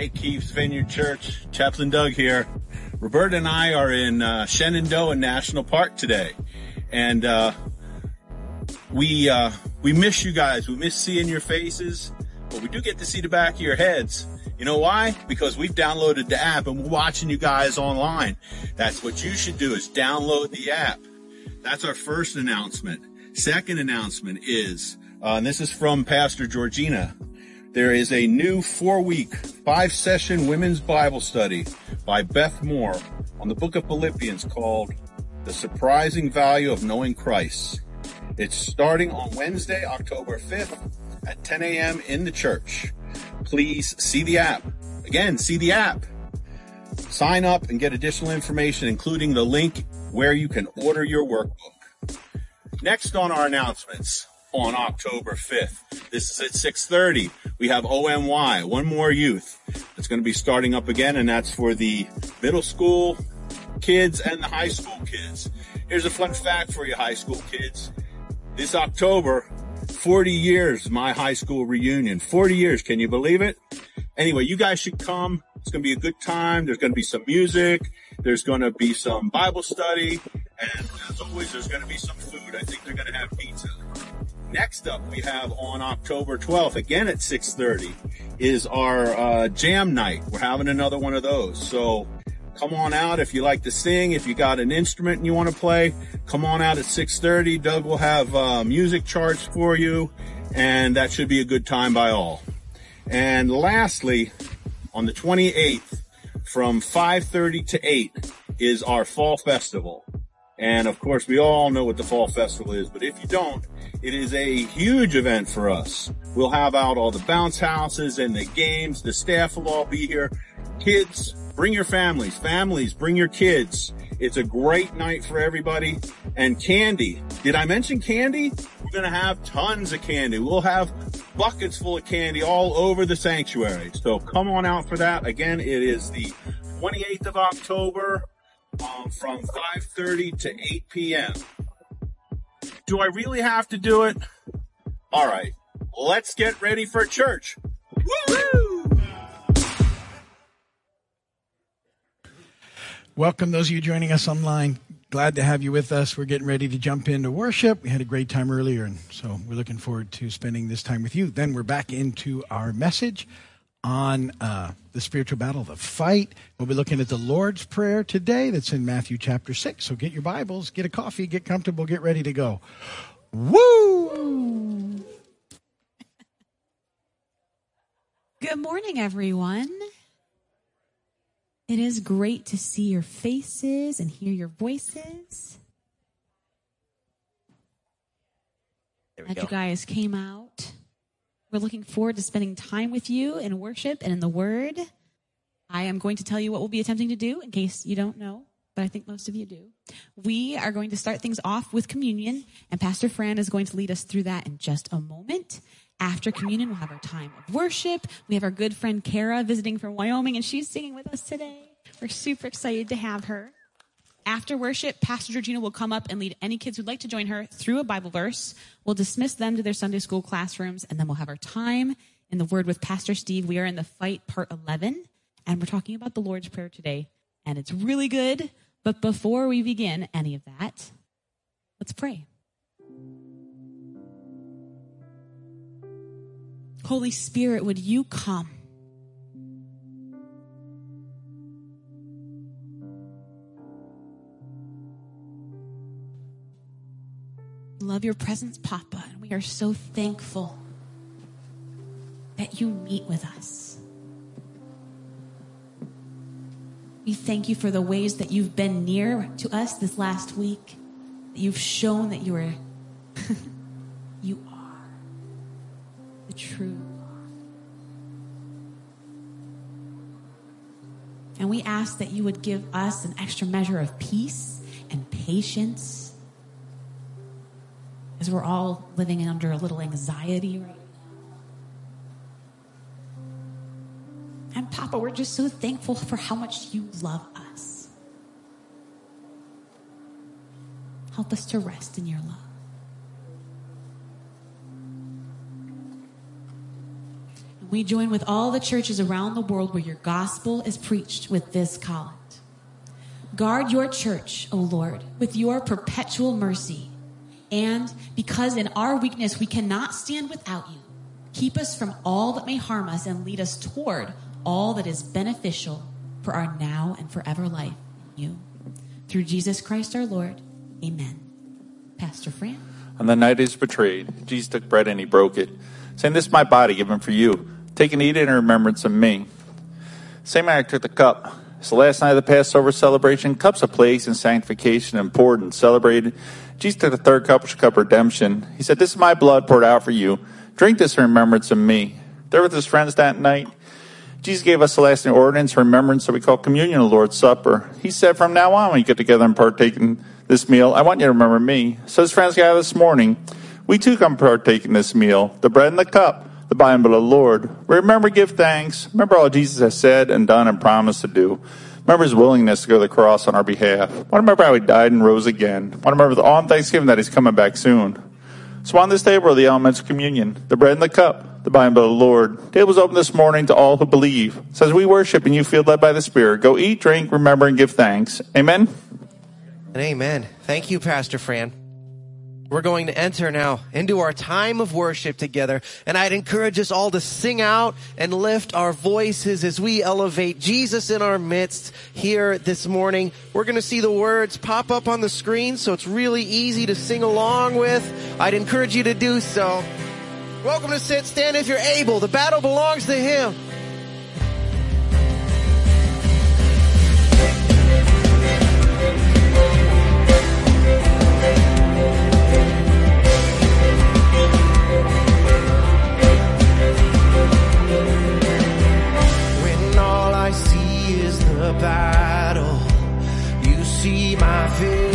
Hey, Keys Vineyard Church, Chaplain Doug here. Roberta and I are in uh, Shenandoah National Park today, and uh, we uh, we miss you guys. We miss seeing your faces, but we do get to see the back of your heads. You know why? Because we've downloaded the app and we're watching you guys online. That's what you should do is download the app. That's our first announcement. Second announcement is, uh, and this is from Pastor Georgina. There is a new four week, five session women's Bible study by Beth Moore on the book of Philippians called The Surprising Value of Knowing Christ. It's starting on Wednesday, October 5th at 10 a.m. in the church. Please see the app. Again, see the app. Sign up and get additional information, including the link where you can order your workbook. Next on our announcements, on October 5th. This is at 6:30. We have OMY, One More Youth. It's going to be starting up again and that's for the middle school kids and the high school kids. Here's a fun fact for you high school kids. This October, 40 years my high school reunion. 40 years, can you believe it? Anyway, you guys should come. It's going to be a good time. There's going to be some music. There's going to be some Bible study. And as always, there's going to be some food. I think they're going to have pizza. Next up, we have on October 12th, again at 6:30, is our uh, jam night. We're having another one of those. So come on out if you like to sing. If you got an instrument and you want to play, come on out at 6:30. Doug will have uh, music charts for you, and that should be a good time by all. And lastly, on the 28th, from 5:30 to 8 is our fall festival. And of course, we all know what the fall festival is, but if you don't, it is a huge event for us. We'll have out all the bounce houses and the games. The staff will all be here. Kids, bring your families. Families, bring your kids. It's a great night for everybody. And candy. Did I mention candy? We're going to have tons of candy. We'll have buckets full of candy all over the sanctuary. So come on out for that. Again, it is the 28th of October um, from 5.30 to 8 p.m. Do I really have to do it? All right. Let's get ready for church. Woo! Welcome those of you joining us online. Glad to have you with us. We're getting ready to jump into worship. We had a great time earlier, and so we're looking forward to spending this time with you. Then we're back into our message on uh, the spiritual battle, the fight. We'll be looking at the Lord's Prayer today that's in Matthew chapter 6. So get your Bibles, get a coffee, get comfortable, get ready to go. Woo! Good morning, everyone. It is great to see your faces and hear your voices. Glad you guys came out. We're looking forward to spending time with you in worship and in the Word. I am going to tell you what we'll be attempting to do in case you don't know, but I think most of you do. We are going to start things off with communion, and Pastor Fran is going to lead us through that in just a moment. After communion, we'll have our time of worship. We have our good friend Kara visiting from Wyoming, and she's singing with us today. We're super excited to have her. After worship, Pastor Georgina will come up and lead any kids who'd like to join her through a Bible verse. We'll dismiss them to their Sunday school classrooms, and then we'll have our time in the Word with Pastor Steve. We are in the fight part 11, and we're talking about the Lord's Prayer today, and it's really good. But before we begin any of that, let's pray. Holy Spirit, would you come? Love your presence, Papa, and we are so thankful that you meet with us. We thank you for the ways that you've been near to us this last week, that you've shown that you are, you are the true And we ask that you would give us an extra measure of peace and patience as we're all living under a little anxiety right now. And Papa, we're just so thankful for how much you love us. Help us to rest in your love. We join with all the churches around the world where your gospel is preached with this collect. Guard your church, O Lord, with your perpetual mercy. And because in our weakness we cannot stand without you, keep us from all that may harm us and lead us toward all that is beneficial for our now and forever life in you. Through Jesus Christ our Lord. Amen. Pastor Fran. On the night he was betrayed, Jesus took bread and he broke it, saying, This is my body given for you. Take and eat it in remembrance of me. Same I took the cup. So last night of the Passover celebration, cups of place and sanctification and poured and celebrated. Jesus took the third cup, which cup of redemption. He said, This is my blood poured out for you. Drink this in remembrance of me. There with his friends that night, Jesus gave us a lasting ordinance, remembrance that we call communion, the Lord's Supper. He said, From now on, when you get together and partake in this meal, I want you to remember me. So his friends gathered this morning. We too come partaking this meal, the bread and the cup, the Bible of the Lord. Remember, give thanks. Remember all Jesus has said and done and promised to do. Remember his willingness to go to the cross on our behalf. Want to remember how he died and rose again. Want to remember the, on Thanksgiving that he's coming back soon. So on this table are the elements of communion, the bread and the cup, the Bible of the Lord. Tables open this morning to all who believe. It says we worship and you feel led by the Spirit. Go eat, drink, remember, and give thanks. Amen. And amen. Thank you, Pastor Fran. We're going to enter now into our time of worship together. And I'd encourage us all to sing out and lift our voices as we elevate Jesus in our midst here this morning. We're going to see the words pop up on the screen, so it's really easy to sing along with. I'd encourage you to do so. Welcome to sit, stand if you're able. The battle belongs to Him. Battle. You see my victory.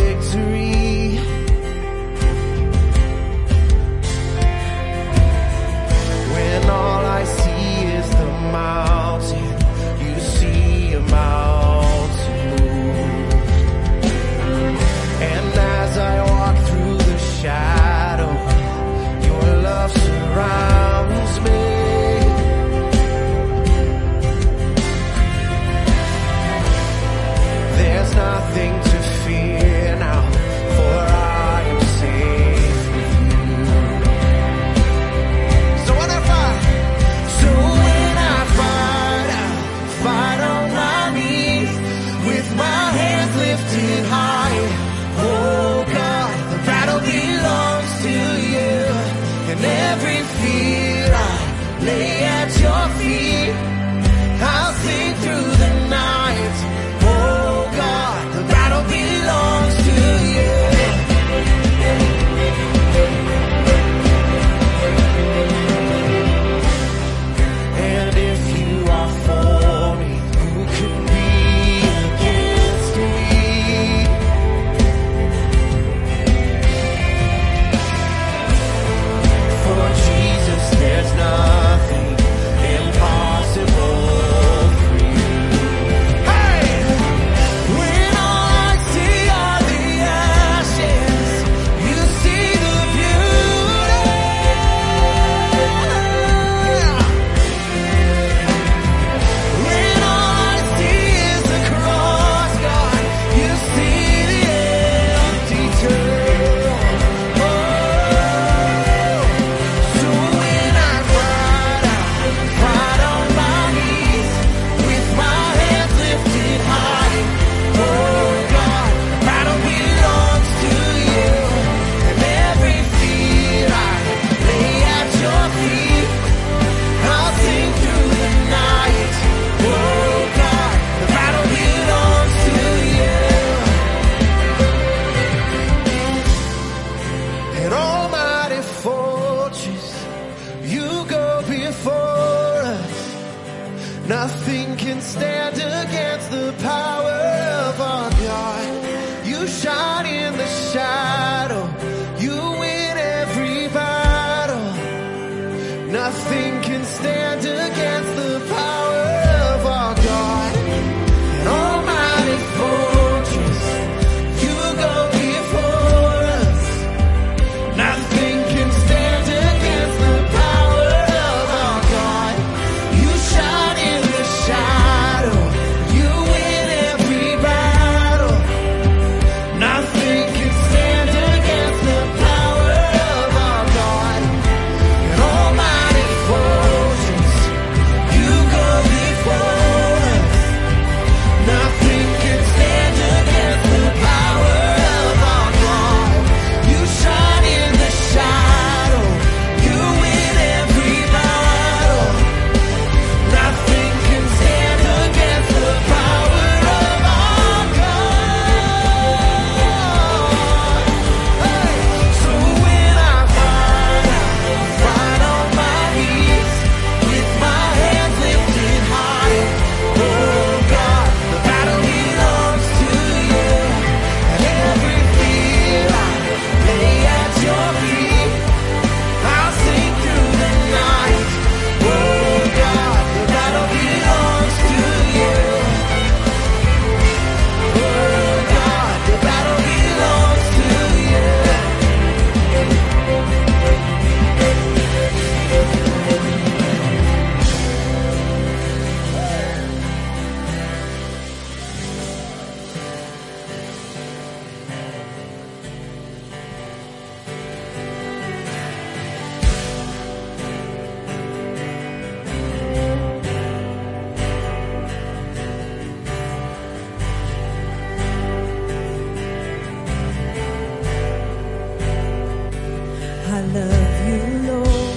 I love you, Lord.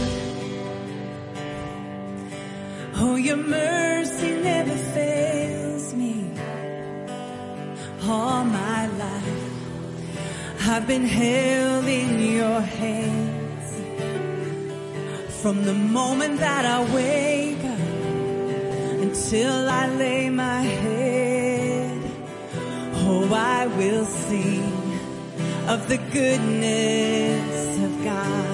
Oh, your mercy never fails me. All my life, I've been held in your hands. From the moment that I wake up until I lay my head, oh, I will sing of the goodness God.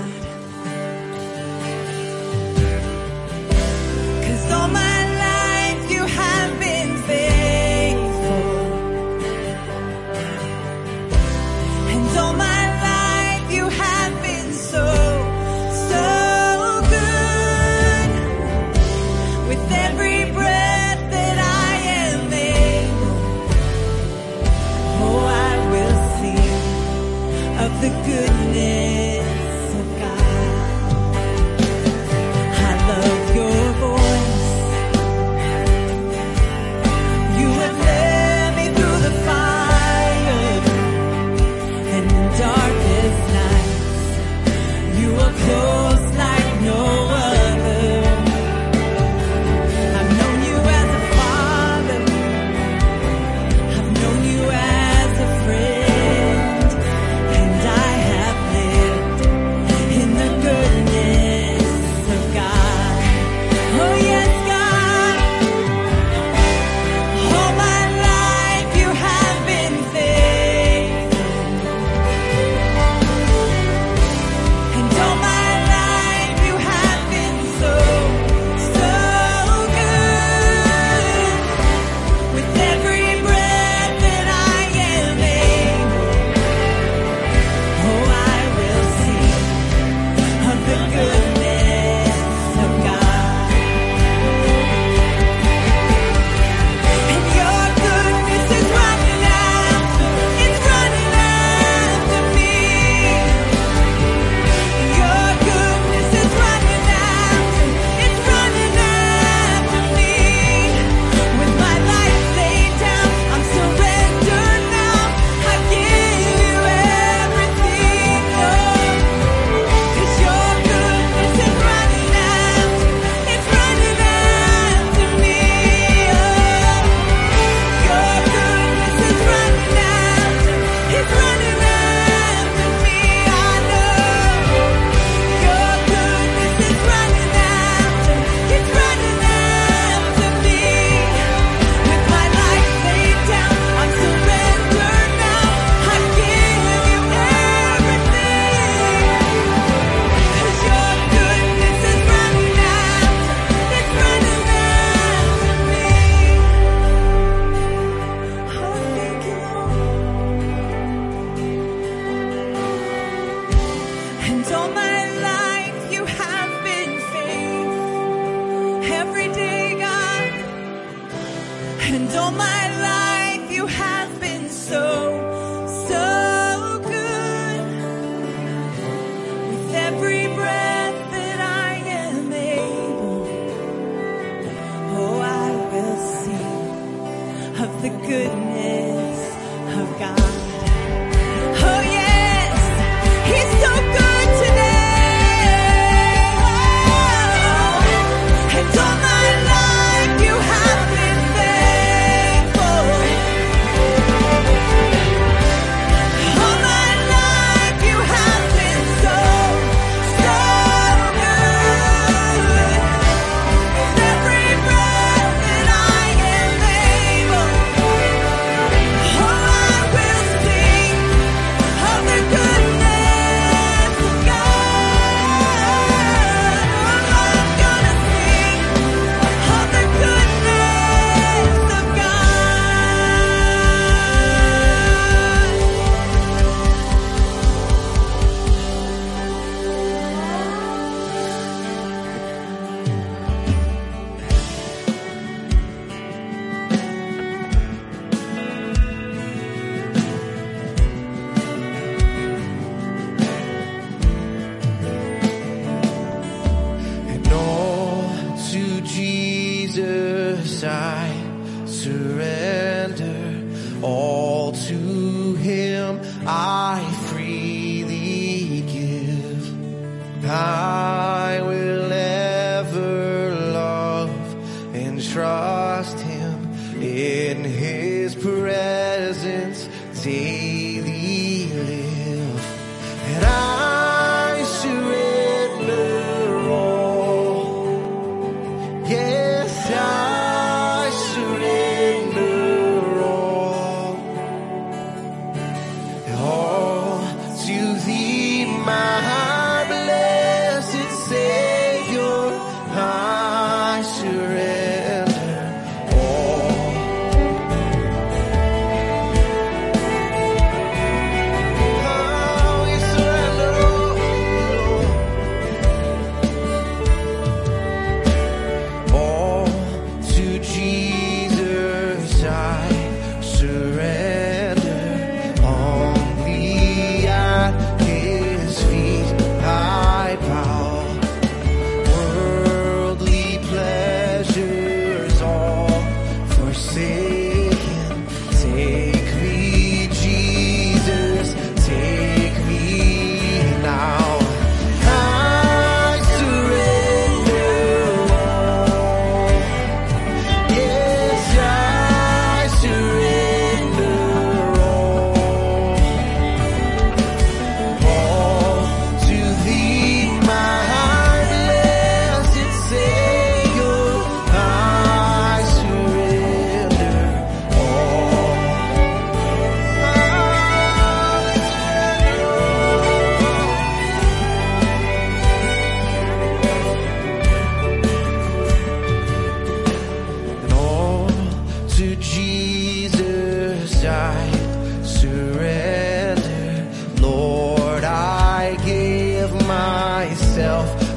myself.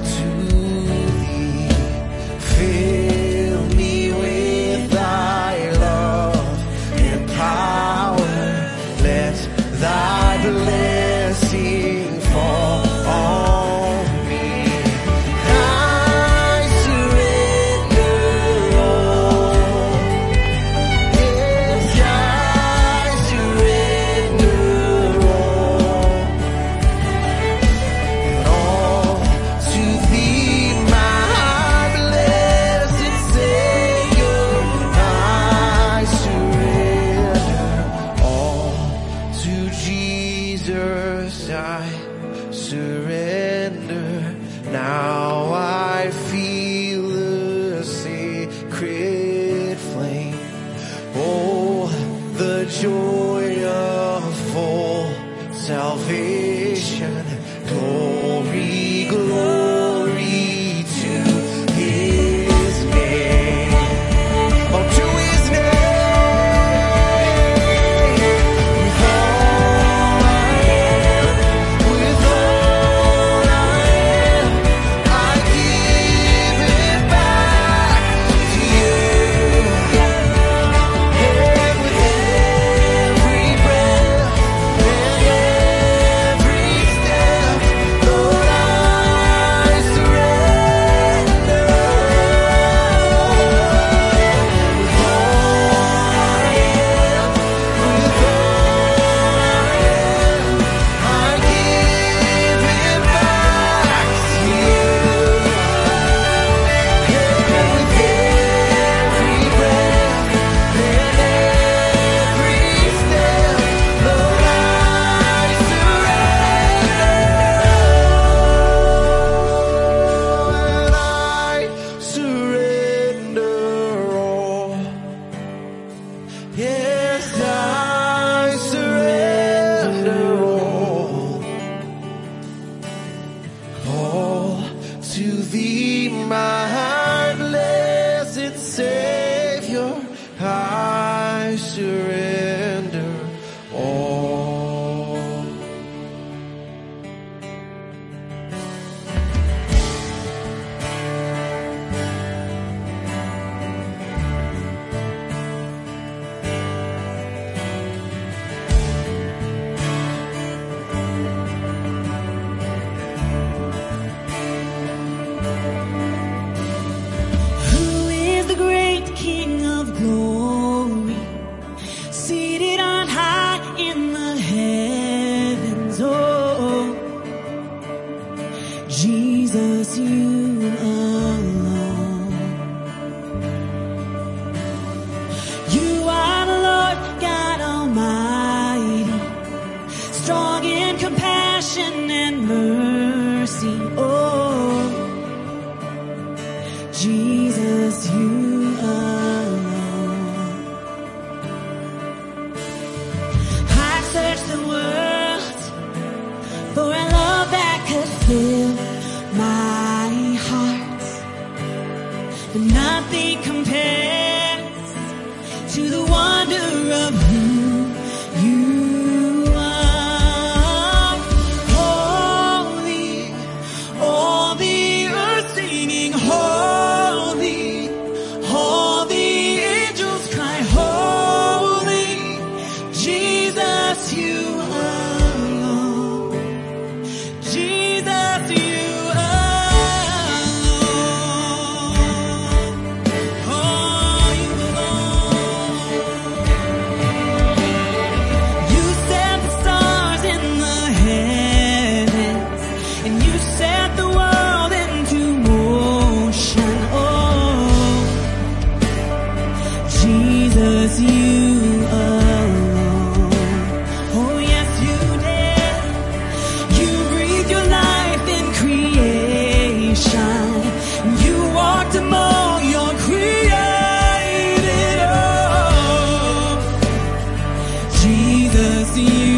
Jesus, you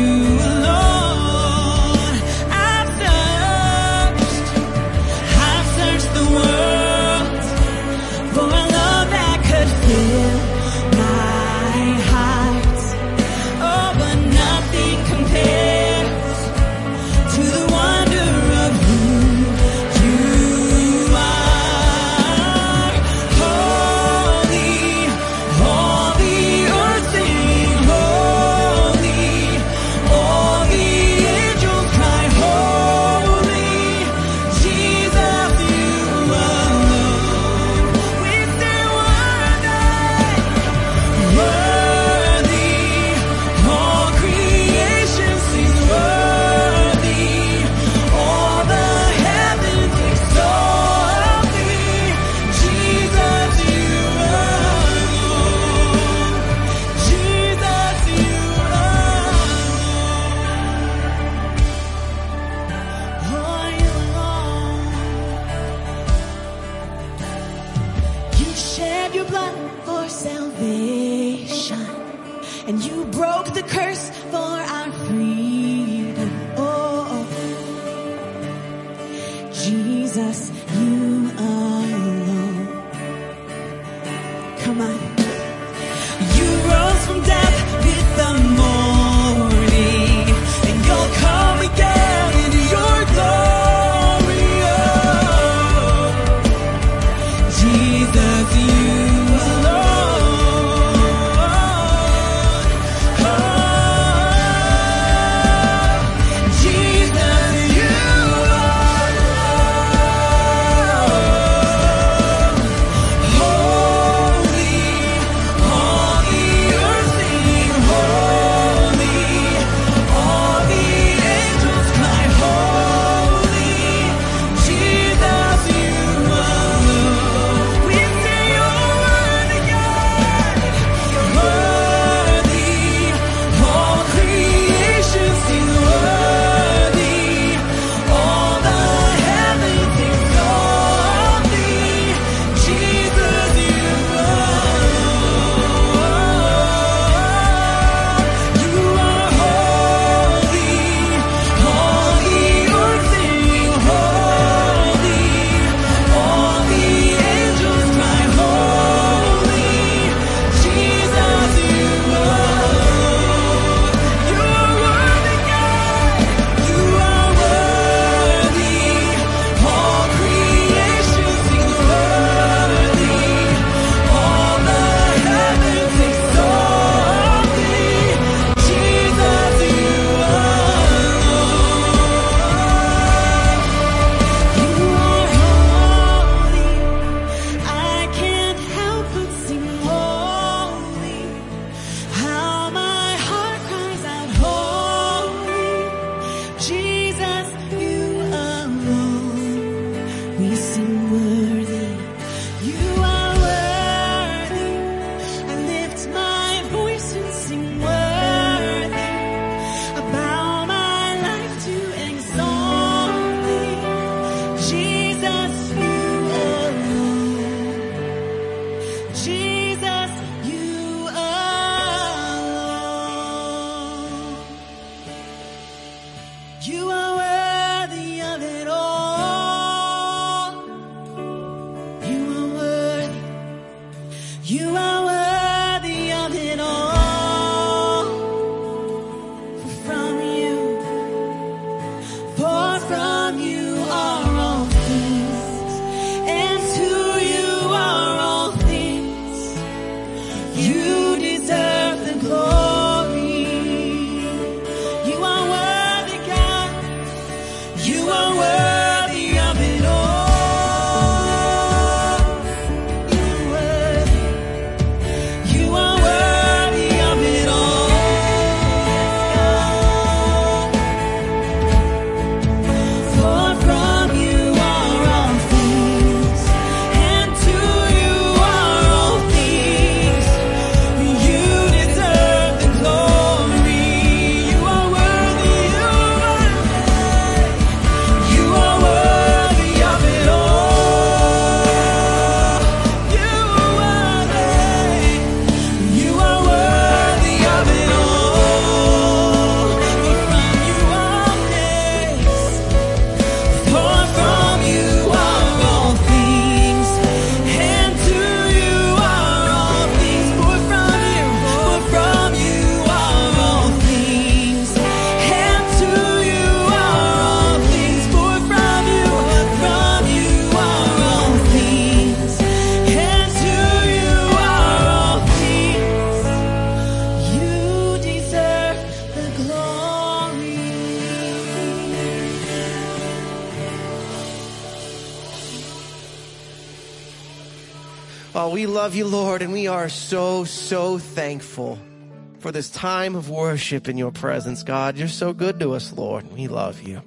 for this time of worship in your presence, God. You're so good to us, Lord. We love you.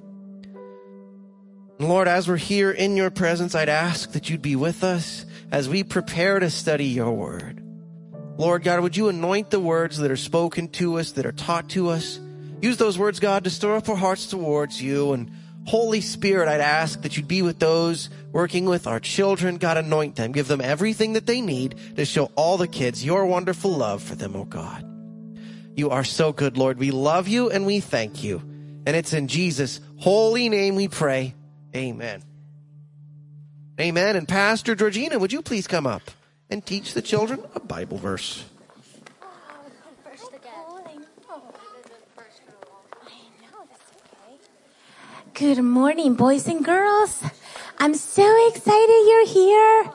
Lord, as we're here in your presence, I'd ask that you'd be with us as we prepare to study your word. Lord God, would you anoint the words that are spoken to us, that are taught to us? Use those words, God, to stir up our hearts towards you. And Holy Spirit, I'd ask that you'd be with those working with our children. God, anoint them. Give them everything that they need to show all the kids your wonderful love for them, oh God. You are so good, Lord. We love you and we thank you. And it's in Jesus' holy name we pray. Amen. Amen. And Pastor Georgina, would you please come up and teach the children a Bible verse? Good morning, boys and girls. I'm so excited you're here.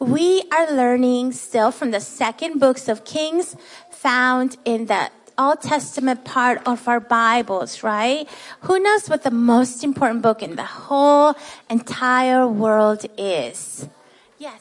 We are learning still from the second books of Kings found in the Old Testament part of our Bibles, right? Who knows what the most important book in the whole entire world is? Yes.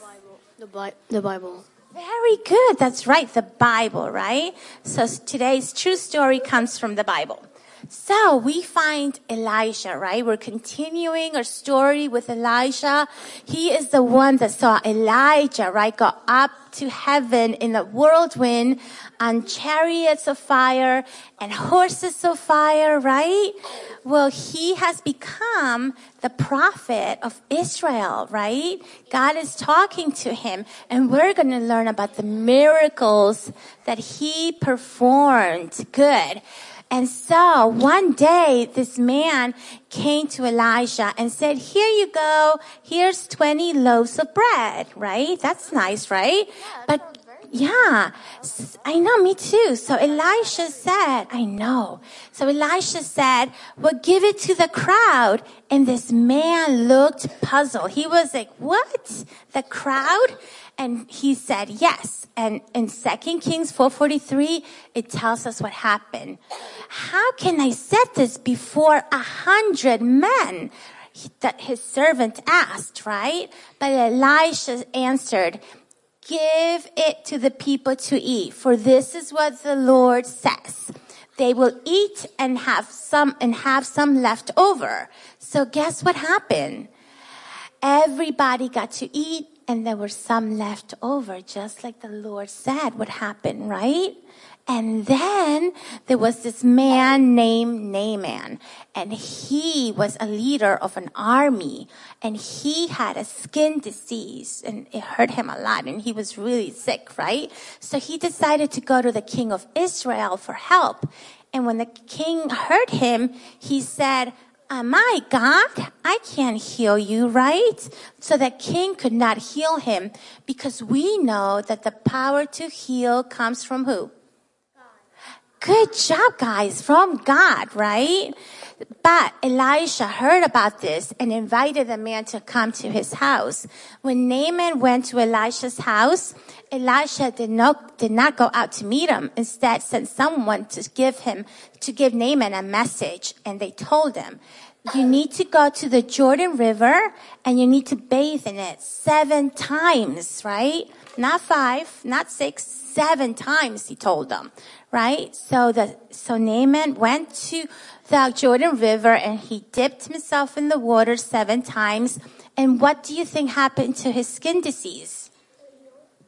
The, Bi- the Bible. Very good. That's right. The Bible, right? So today's true story comes from the Bible. So we find Elijah, right? We're continuing our story with Elijah. He is the one that saw Elijah, right? Go up to heaven in a whirlwind on chariots of fire and horses of fire, right? Well, he has become the prophet of Israel, right? God is talking to him and we're going to learn about the miracles that he performed. Good. And so one day this man came to Elijah and said, here you go. Here's 20 loaves of bread, right? That's nice, right? but yeah, I know, me too. So Elisha said, I know. So Elisha said, well, give it to the crowd. And this man looked puzzled. He was like, what? The crowd? And he said, yes. And in 2 Kings 4.43, it tells us what happened. How can I set this before a hundred men? That his servant asked, right? But Elisha answered, Give it to the people to eat, for this is what the Lord says. They will eat and have some and have some left over. So guess what happened? Everybody got to eat and there were some left over, just like the Lord said would happen, right? And then there was this man named Naaman, and he was a leader of an army, and he had a skin disease, and it hurt him a lot, and he was really sick, right? So he decided to go to the king of Israel for help. And when the king heard him, he said, uh, my God, I can't heal you, right? So the king could not heal him because we know that the power to heal comes from who? Good job, guys, from God, right? But Elisha heard about this and invited the man to come to his house. When Naaman went to Elisha's house, Elisha did not, did not go out to meet him. Instead, sent someone to give him, to give Naaman a message. And they told him, you need to go to the Jordan River and you need to bathe in it seven times, right? Not five, not six, seven times, he told them, right? So the, so Naaman went to the Jordan River and he dipped himself in the water seven times. And what do you think happened to his skin disease?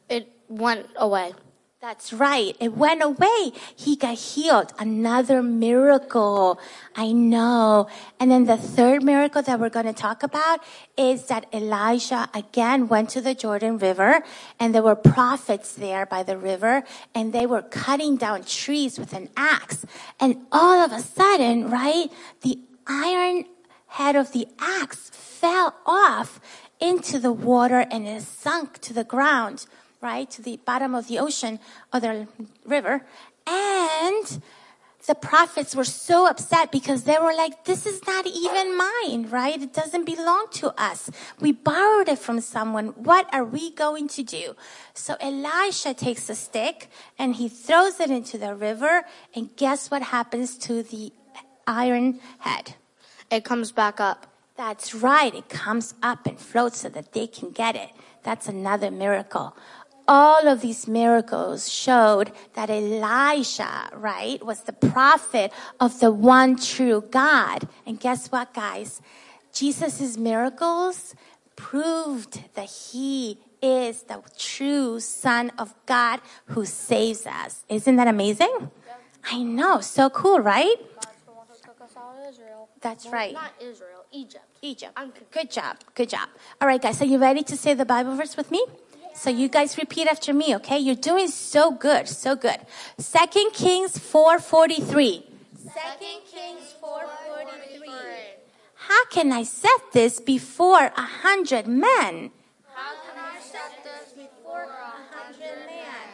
It went away. That's right. It went away. He got healed. Another miracle. I know. And then the third miracle that we're going to talk about is that Elijah again went to the Jordan River and there were prophets there by the river and they were cutting down trees with an axe. And all of a sudden, right, the iron head of the axe fell off into the water and it sunk to the ground right, to the bottom of the ocean or the river. And the prophets were so upset because they were like, this is not even mine, right? It doesn't belong to us. We borrowed it from someone. What are we going to do? So Elisha takes a stick and he throws it into the river. And guess what happens to the iron head? It comes back up. That's right. It comes up and floats so that they can get it. That's another miracle all of these miracles showed that Elijah, right, was the prophet of the one true God. And guess what, guys? Jesus' miracles proved that he is the true son of God who saves us. Isn't that amazing? I know. So cool, right? That's right. Not Israel, Egypt. Egypt. Good job. Good job. All right, guys. Are you ready to say the Bible verse with me? So you guys repeat after me, okay? You're doing so good, so good. Second Kings 4:43. Second Kings 4:43. How can I set this before a hundred men? How can I set this before a hundred men?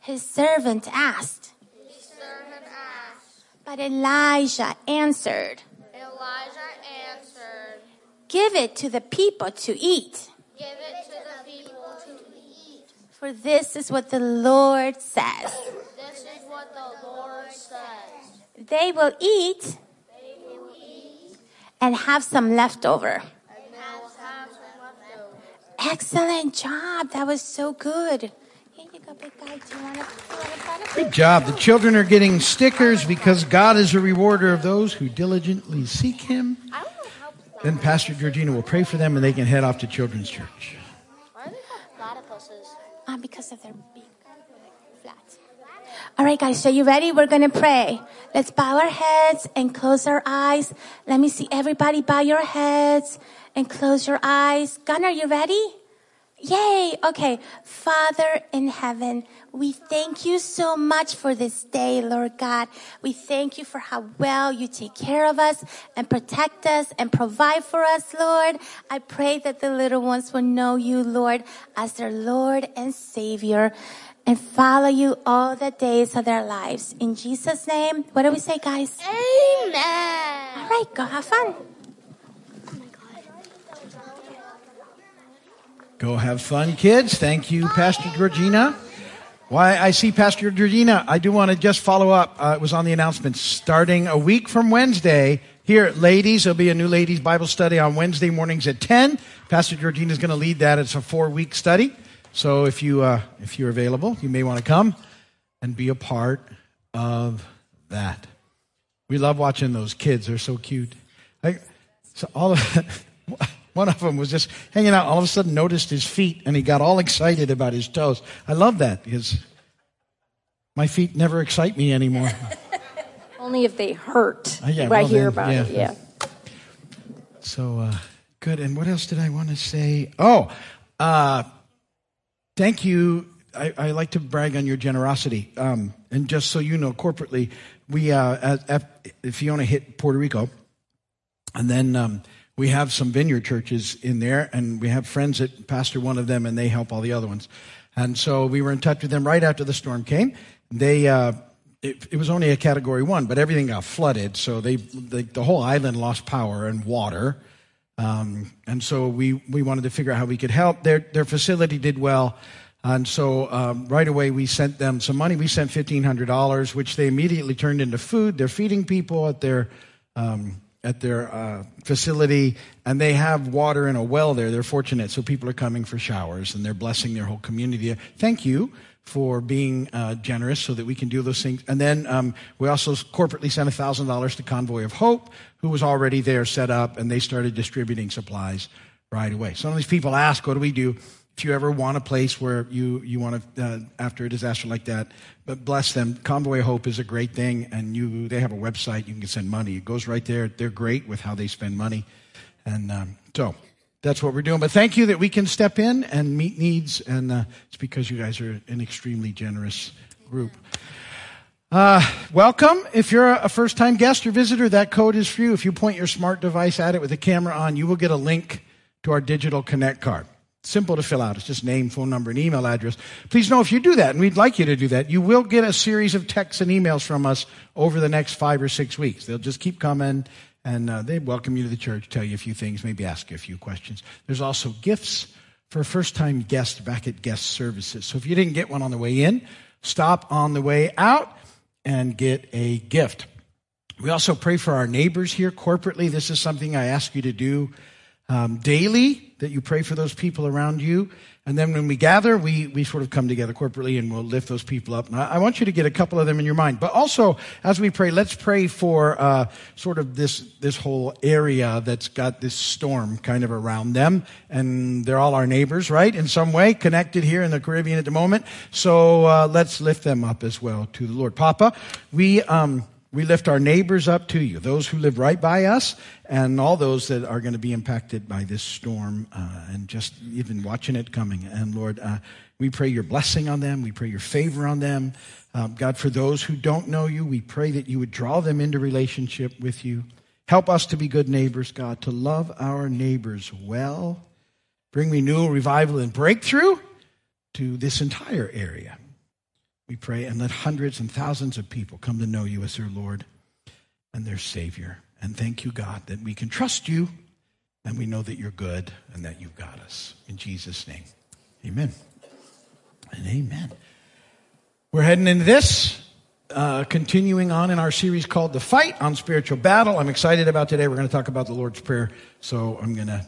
His servant asked. The servant asked. But Elijah answered, Elijah answered, Give it to the people to eat. Give it to the people to eat. For this is what the Lord says. This is what the Lord says. They will eat They will eat and have some leftover. have some leftover. Excellent job. That was so good. Here you go, big guy. Do you want to, you want to try to Good job. The children are getting stickers because God is a rewarder of those who diligently seek Him. I don't know Then Pastor Georgina will pray for them and they can head off to Children's Church. Why are they called because of their beak. Flat. All right, guys, so you ready? We're going to pray. Let's bow our heads and close our eyes. Let me see everybody bow your heads and close your eyes. Gunnar, you ready? Yay! Okay. Father in heaven, we thank you so much for this day, Lord God. We thank you for how well you take care of us and protect us and provide for us, Lord. I pray that the little ones will know you, Lord, as their Lord and Savior and follow you all the days of their lives. In Jesus' name, what do we say, guys? Amen. All right, go have fun. Go have fun, kids. Thank you, Pastor Georgina. Why I see Pastor Georgina, I do want to just follow up. Uh, it was on the announcement. Starting a week from Wednesday, here, ladies, there'll be a new ladies Bible study on Wednesday mornings at 10. Pastor Georgina is going to lead that. It's a four week study. So if you, uh, if you're available, you may want to come and be a part of that. We love watching those kids. They're so cute. I, so all of one of them was just hanging out. All of a sudden, noticed his feet, and he got all excited about his toes. I love that because my feet never excite me anymore. Only if they hurt. Oh, yeah, I hear then, about it. yeah. Yeah. So uh, good. And what else did I want to say? Oh, uh, thank you. I, I like to brag on your generosity. Um, and just so you know, corporately, we uh, at, at, Fiona hit Puerto Rico, and then um, we have some vineyard churches in there, and we have friends that pastor one of them, and they help all the other ones. And so we were in touch with them right after the storm came. They uh, it, it was only a category one, but everything got flooded, so they, they the whole island lost power and water. Um, and so we, we wanted to figure out how we could help. Their, their facility did well. And so um, right away we sent them some money. We sent $1,500, which they immediately turned into food. They're feeding people at their, um, at their uh, facility, and they have water in a well there. They're fortunate. So people are coming for showers, and they're blessing their whole community. Thank you for being uh, generous so that we can do those things. And then um, we also corporately sent $1,000 to Convoy of Hope, who was already there set up, and they started distributing supplies right away. Some of these people ask, what do we do? If you ever want a place where you, you want to, uh, after a disaster like that, but bless them. Convoy Hope is a great thing, and you, they have a website. You can send money. It goes right there. They're great with how they spend money. And um, so that's what we're doing. But thank you that we can step in and meet needs, and uh, it's because you guys are an extremely generous group. Uh, welcome. If you're a first time guest or visitor, that code is for you. If you point your smart device at it with a camera on, you will get a link to our digital connect card. Simple to fill out. It's just name, phone number, and email address. Please know if you do that, and we'd like you to do that, you will get a series of texts and emails from us over the next five or six weeks. They'll just keep coming, and uh, they welcome you to the church, tell you a few things, maybe ask you a few questions. There's also gifts for first time guests back at guest services. So if you didn't get one on the way in, stop on the way out and get a gift. We also pray for our neighbors here corporately. This is something I ask you to do um, daily, that you pray for those people around you. And then when we gather, we, we sort of come together corporately and we'll lift those people up. And I, I want you to get a couple of them in your mind. But also, as we pray, let's pray for uh, sort of this, this whole area that's got this storm kind of around them. And they're all our neighbors, right? In some way, connected here in the Caribbean at the moment. So uh, let's lift them up as well to the Lord. Papa, we. Um, we lift our neighbors up to you, those who live right by us, and all those that are going to be impacted by this storm uh, and just even watching it coming. And Lord, uh, We pray your blessing on them. We pray your favor on them. Um, God, for those who don't know you, we pray that you would draw them into relationship with you. Help us to be good neighbors, God, to love our neighbors well. Bring renewal, revival, and breakthrough to this entire area. We pray and let hundreds and thousands of people come to know you as their Lord and their Savior. And thank you, God, that we can trust you and we know that you're good and that you've got us. In Jesus' name, amen. And amen. We're heading into this, uh, continuing on in our series called The Fight on Spiritual Battle. I'm excited about today. We're going to talk about the Lord's Prayer. So I'm going to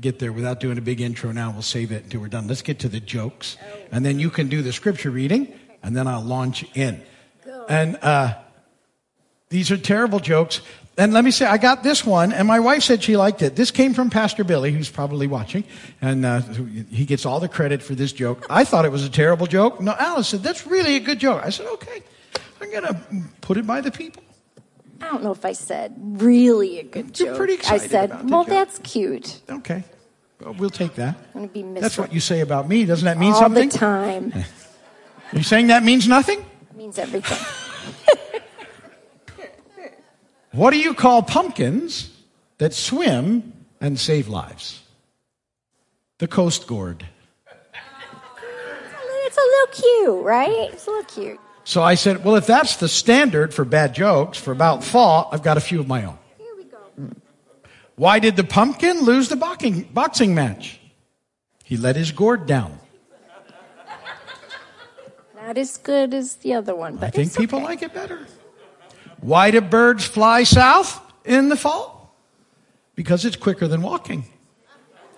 get there without doing a big intro now. We'll save it until we're done. Let's get to the jokes. And then you can do the scripture reading, and then I'll launch in. And uh, these are terrible jokes. And let me say, I got this one, and my wife said she liked it. This came from Pastor Billy, who's probably watching, and uh, he gets all the credit for this joke. I thought it was a terrible joke. No, Alice said, that's really a good joke. I said, okay, I'm going to put it by the people. I don't know if I said really a good You're joke. pretty I said, about the well, joke." that's cute. Okay, well, we'll take that. I'm going to be That's what you say about me. Doesn't that mean all something? the time. You're saying that means nothing? It means everything. What do you call pumpkins that swim and save lives? The Coast Guard. It's a little cute, right? It's a little cute. So I said, well, if that's the standard for bad jokes for about fall, I've got a few of my own. Here we go. Why did the pumpkin lose the boxing, boxing match? He let his gourd down. Not as good as the other one, but I think people okay. like it better. Why do birds fly south in the fall? Because it's quicker than walking.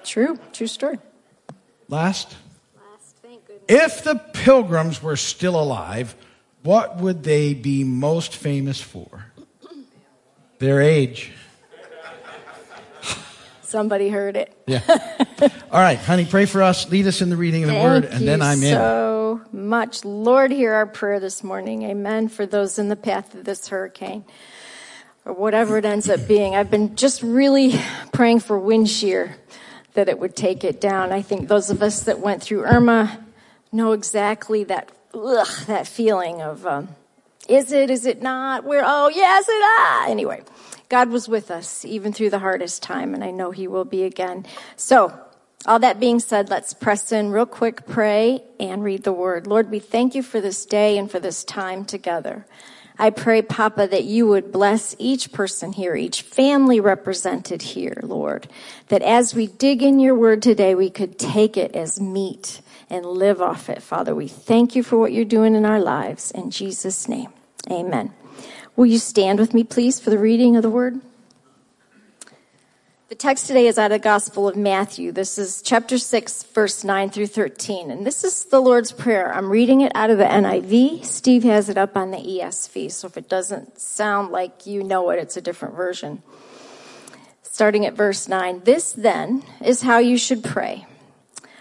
True, true story. Last, Last, thank goodness. if the pilgrims were still alive, what would they be most famous for? Their age. Somebody heard it. Yeah. All right, honey, pray for us. Lead us in the reading of the Thank word, and then I'm in. so much. Lord, hear our prayer this morning. Amen. For those in the path of this hurricane or whatever it ends up being. I've been just really praying for wind shear that it would take it down. I think those of us that went through Irma know exactly that, ugh, that feeling of, um, is it, is it not? We're, oh, yes, it, ah. Anyway, God was with us even through the hardest time, and I know He will be again. So, all that being said, let's press in real quick, pray, and read the word. Lord, we thank you for this day and for this time together. I pray, Papa, that you would bless each person here, each family represented here, Lord. That as we dig in your word today, we could take it as meat and live off it. Father, we thank you for what you're doing in our lives. In Jesus' name, amen. Will you stand with me, please, for the reading of the word? The text today is out of the Gospel of Matthew. This is chapter 6, verse 9 through 13. And this is the Lord's Prayer. I'm reading it out of the NIV. Steve has it up on the ESV. So if it doesn't sound like you know it, it's a different version. Starting at verse 9. This then is how you should pray.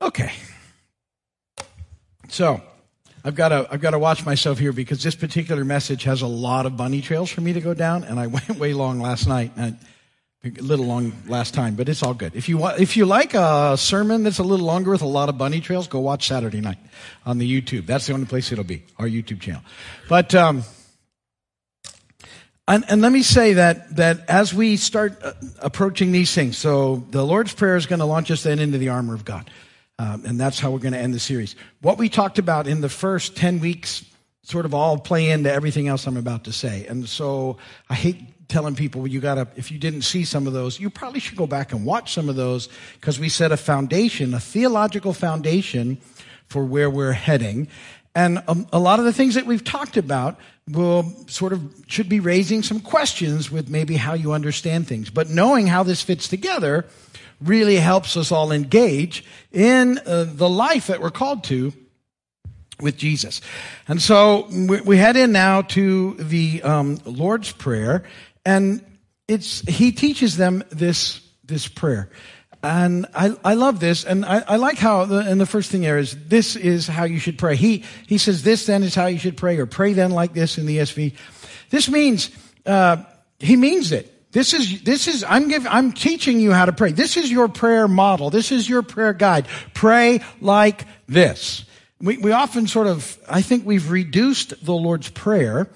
Okay. So, I've got to I've got to watch myself here because this particular message has a lot of bunny trails for me to go down, and I went way long last night. And a little long last time, but it's all good. If you want, if you like a sermon that's a little longer with a lot of bunny trails, go watch Saturday night on the YouTube. That's the only place it'll be, our YouTube channel. But um, and, and let me say that that as we start uh, approaching these things, so the Lord's Prayer is going to launch us then into the armor of God. Um, and that's how we're going to end the series. What we talked about in the first 10 weeks sort of all play into everything else I'm about to say. And so I hate telling people you gotta, if you didn't see some of those, you probably should go back and watch some of those because we set a foundation, a theological foundation for where we're heading. And um, a lot of the things that we've talked about will sort of should be raising some questions with maybe how you understand things. But knowing how this fits together really helps us all engage in uh, the life that we're called to with Jesus. And so we, head in now to the um, Lord's Prayer, and it's he teaches them this this prayer. And I, I love this, and I, I like how, the, and the first thing there is, this is how you should pray. He, he says, this then is how you should pray, or pray then like this in the ESV. This means, uh, he means it. This is, this is, I'm giving, I'm teaching you how to pray. This is your prayer model. This is your prayer guide. Pray like this. We, we often sort of, I think we've reduced the Lord's Prayer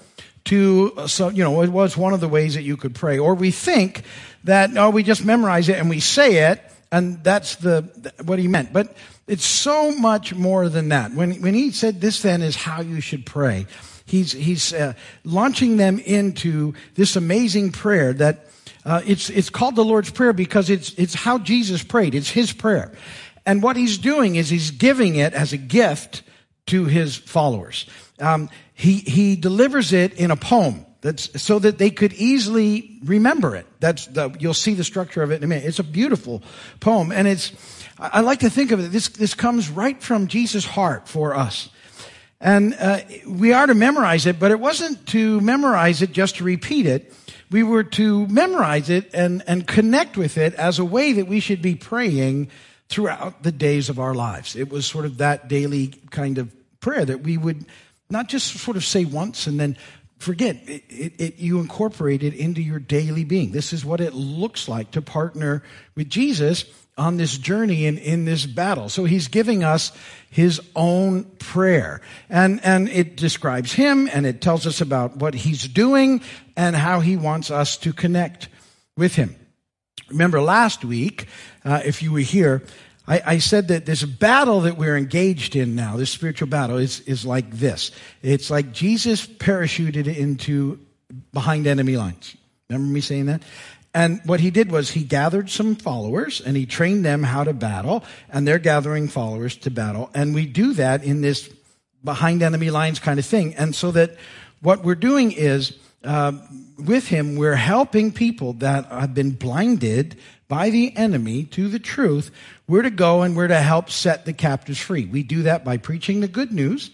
to, uh, so, you know, it was one of the ways that you could pray. Or we think that, oh, we just memorize it and we say it, and that's the, what he meant. But it's so much more than that. When, when he said this then is how you should pray, he's, he's uh, launching them into this amazing prayer that uh, it's, it's called the Lord's Prayer because it's, it's how Jesus prayed. It's his prayer. And what he's doing is he's giving it as a gift to his followers. Um, he, he delivers it in a poem. That's so that they could easily remember it. That's the, you'll see the structure of it in a minute. It's a beautiful poem, and it's. I like to think of it. This this comes right from Jesus' heart for us, and uh, we are to memorize it. But it wasn't to memorize it just to repeat it. We were to memorize it and and connect with it as a way that we should be praying throughout the days of our lives. It was sort of that daily kind of prayer that we would not just sort of say once and then forget it, it, it, you incorporate it into your daily being this is what it looks like to partner with jesus on this journey and in this battle so he's giving us his own prayer and and it describes him and it tells us about what he's doing and how he wants us to connect with him remember last week uh, if you were here I, I, said that this battle that we're engaged in now, this spiritual battle, is, is like this. It's like Jesus parachuted into behind enemy lines. Remember me saying that? And what he did was he gathered some followers and he trained them how to battle, and they're gathering followers to battle. And we do that in this behind enemy lines kind of thing. And so that what we're doing is, uh, with him, we're helping people that have been blinded by the enemy to the truth, we're to go and we're to help set the captives free. We do that by preaching the good news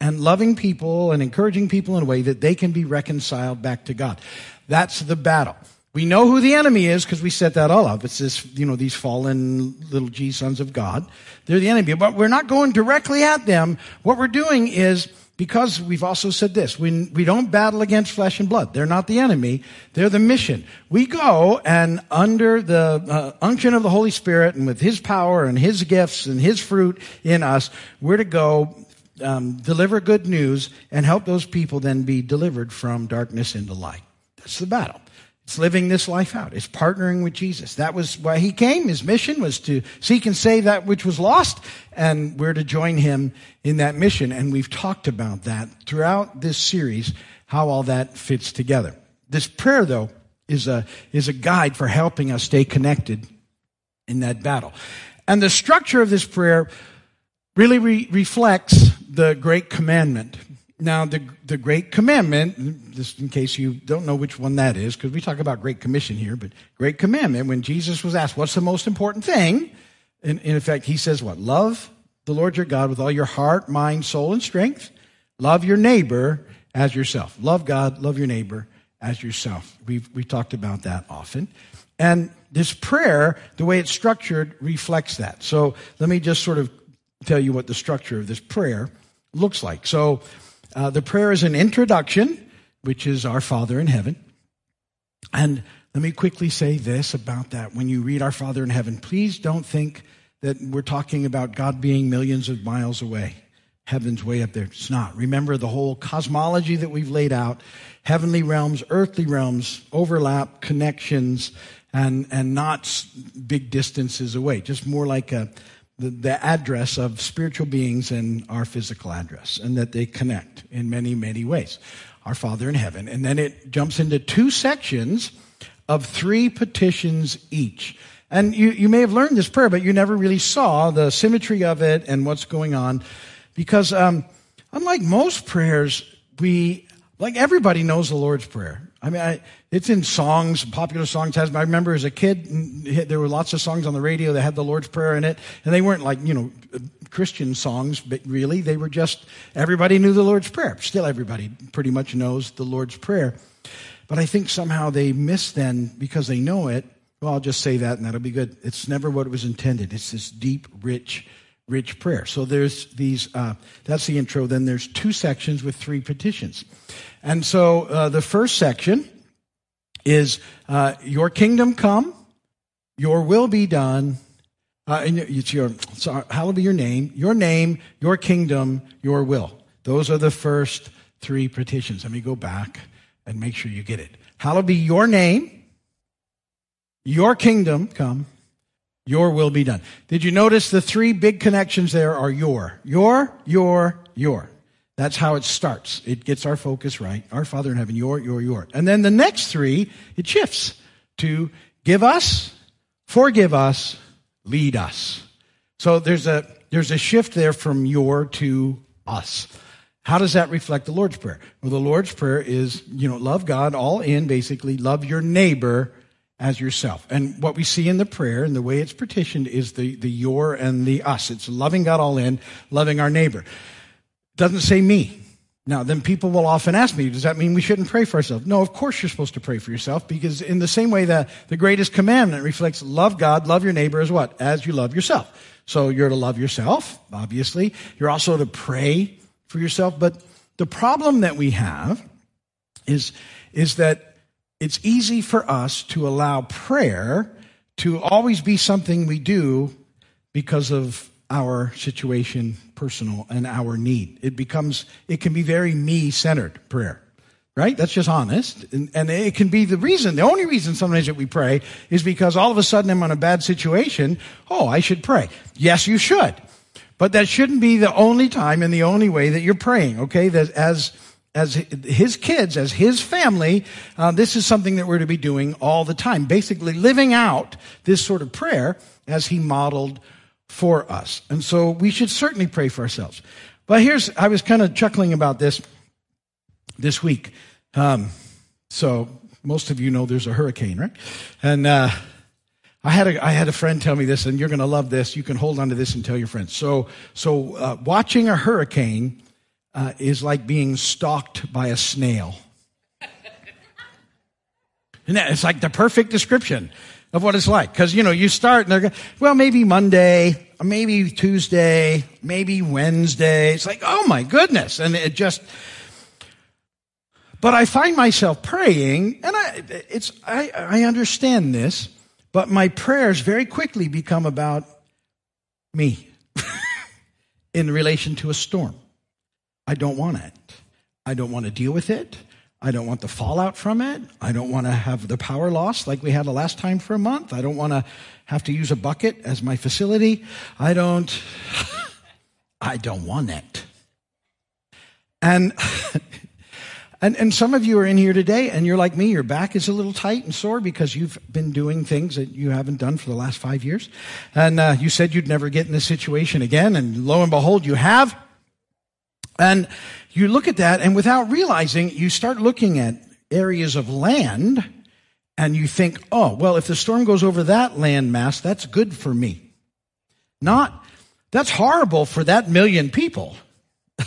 and loving people and encouraging people in a way that they can be reconciled back to God. That's the battle. We know who the enemy is because we set that all up. It's this, you know, these fallen little g sons of God. They're the enemy, but we're not going directly at them. What we're doing is because we've also said this, we, we don't battle against flesh and blood. They're not the enemy. They're the mission. We go and under the uh, unction of the Holy Spirit and with His power and His gifts and His fruit in us, we're to go um, deliver good news and help those people then be delivered from darkness into light. That's the battle. It's living this life out. It's partnering with Jesus. That was why he came. His mission was to seek and save that which was lost, and we're to join him in that mission. And we've talked about that throughout this series, how all that fits together. This prayer, though, is a, is a guide for helping us stay connected in that battle. And the structure of this prayer really re- reflects the great commandment now, the, the Great Commandment, just in case you don't know which one that is, because we talk about Great Commission here, but Great Commandment, when Jesus was asked, what's the most important thing? In, in effect, he says what? Love the Lord your God with all your heart, mind, soul, and strength. Love your neighbor as yourself. Love God, love your neighbor as yourself. We've, we talked about that often. And this prayer, the way it's structured, reflects that. So let me just sort of tell you what the structure of this prayer looks like. So uh, the prayer is an introduction, which is our Father in heaven. And let me quickly say this about that. When you read Our Father in heaven, please don't think that we're talking about God being millions of miles away. Heaven's way up there. It's not. Remember the whole cosmology that we've laid out. Heavenly realms, earthly realms, overlap, connections, and, and not big distances away. Just more like a, the, the address of spiritual beings and our physical address, and that they connect in many, many ways. Our Father in heaven. And then it jumps into two sections of three petitions each. And you, you may have learned this prayer, but you never really saw the symmetry of it and what's going on. Because um, unlike most prayers, we, like everybody knows the Lord's Prayer. I mean, I, it's in songs, popular songs. I remember as a kid, there were lots of songs on the radio that had the Lord's Prayer in it, and they weren't like you know uh, Christian songs, but really they were just everybody knew the Lord's Prayer. Still, everybody pretty much knows the Lord's Prayer, but I think somehow they miss then because they know it. Well, I'll just say that, and that'll be good. It's never what it was intended. It's this deep, rich rich prayer. So there's these, uh, that's the intro. Then there's two sections with three petitions. And so uh, the first section is uh, Your kingdom come, your will be done. Uh, and it's your, so hallowed be your name, your name, your kingdom, your will. Those are the first three petitions. Let me go back and make sure you get it. Hallowed be your name, your kingdom come, your will be done. Did you notice the three big connections there are your, your, your, your. That's how it starts. It gets our focus right. Our Father in heaven, your, your, your. And then the next three, it shifts to give us, forgive us, lead us. So there's a, there's a shift there from your to us. How does that reflect the Lord's Prayer? Well, the Lord's Prayer is, you know, love God all in, basically, love your neighbor as yourself. And what we see in the prayer and the way it's petitioned is the, the your and the us. It's loving God all in, loving our neighbor. Doesn't say me. Now, then people will often ask me, does that mean we shouldn't pray for ourselves? No, of course you're supposed to pray for yourself because in the same way that the greatest commandment reflects love God, love your neighbor as what? As you love yourself. So you're to love yourself, obviously. You're also to pray for yourself. But the problem that we have is, is that it's easy for us to allow prayer to always be something we do because of our situation, personal, and our need. It becomes, it can be very me centered prayer, right? That's just honest. And, and, it can be the reason, the only reason sometimes that we pray is because all of a sudden I'm in a bad situation. Oh, I should pray. Yes, you should. But that shouldn't be the only time and the only way that you're praying, okay? That as, as his kids, as his family, uh, this is something that we're to be doing all the time. Basically living out this sort of prayer as he modeled for us. And so we should certainly pray for ourselves. But here's, I was kind of chuckling about this this week. Um, so most of you know there's a hurricane, right? And, uh, I had a, I had a friend tell me this, and you're going to love this. You can hold on to this and tell your friends. So, so uh, watching a hurricane uh, is like being stalked by a snail. And it's like the perfect description of what it's like. Because, you know, you start and they're going, well, maybe Monday, maybe Tuesday, maybe Wednesday. It's like, oh my goodness. And it just, but I find myself praying, and I, it's, I, I understand this, but my prayers very quickly become about me in relation to a storm. I don't want it. I don't want to deal with it. I don't want the fallout from it. I don't want to have the power loss like we had the last time for a month. I don't want to have to use a bucket as my facility. I don't, I don't want it. And, and, and some of you are in here today and you're like me, your back is a little tight and sore because you've been doing things that you haven't done for the last five years. And uh, you said you'd never get in this situation again. And lo and behold, you have. And you look at that and without realizing, you start looking at areas of land and you think, oh, well, if the storm goes over that land mass, that's good for me. Not, that's horrible for that million people,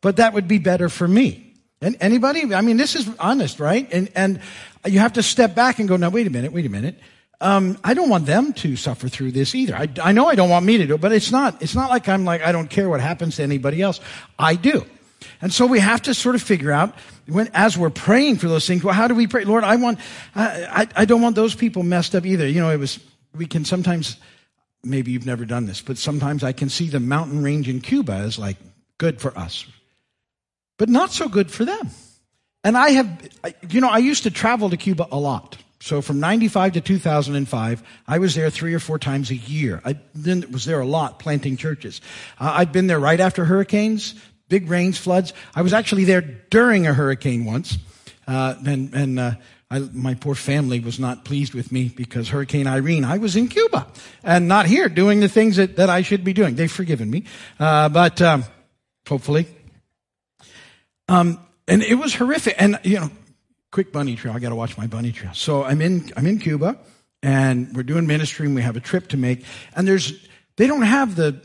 but that would be better for me. And anybody? I mean, this is honest, right? And, and you have to step back and go, now, wait a minute, wait a minute. Um, I don't want them to suffer through this either. I, I know I don't want me to do it, but it's not, it's not like I'm like, I don't care what happens to anybody else. I do. And so we have to sort of figure out when, as we're praying for those things, well, how do we pray? Lord, I want, I, I, I don't want those people messed up either. You know, it was, we can sometimes, maybe you've never done this, but sometimes I can see the mountain range in Cuba as like good for us, but not so good for them. And I have, you know, I used to travel to Cuba a lot. So from 95 to 2005, I was there three or four times a year. I then was there a lot planting churches. Uh, I've been there right after hurricanes, big rains, floods. I was actually there during a hurricane once, uh, and and uh, I, my poor family was not pleased with me because Hurricane Irene. I was in Cuba and not here doing the things that, that I should be doing. They've forgiven me, uh, but um, hopefully, Um, and it was horrific. And, you know, quick bunny trail. I got to watch my bunny trail. So I'm in, I'm in Cuba and we're doing ministry and we have a trip to make. And there's, they don't have the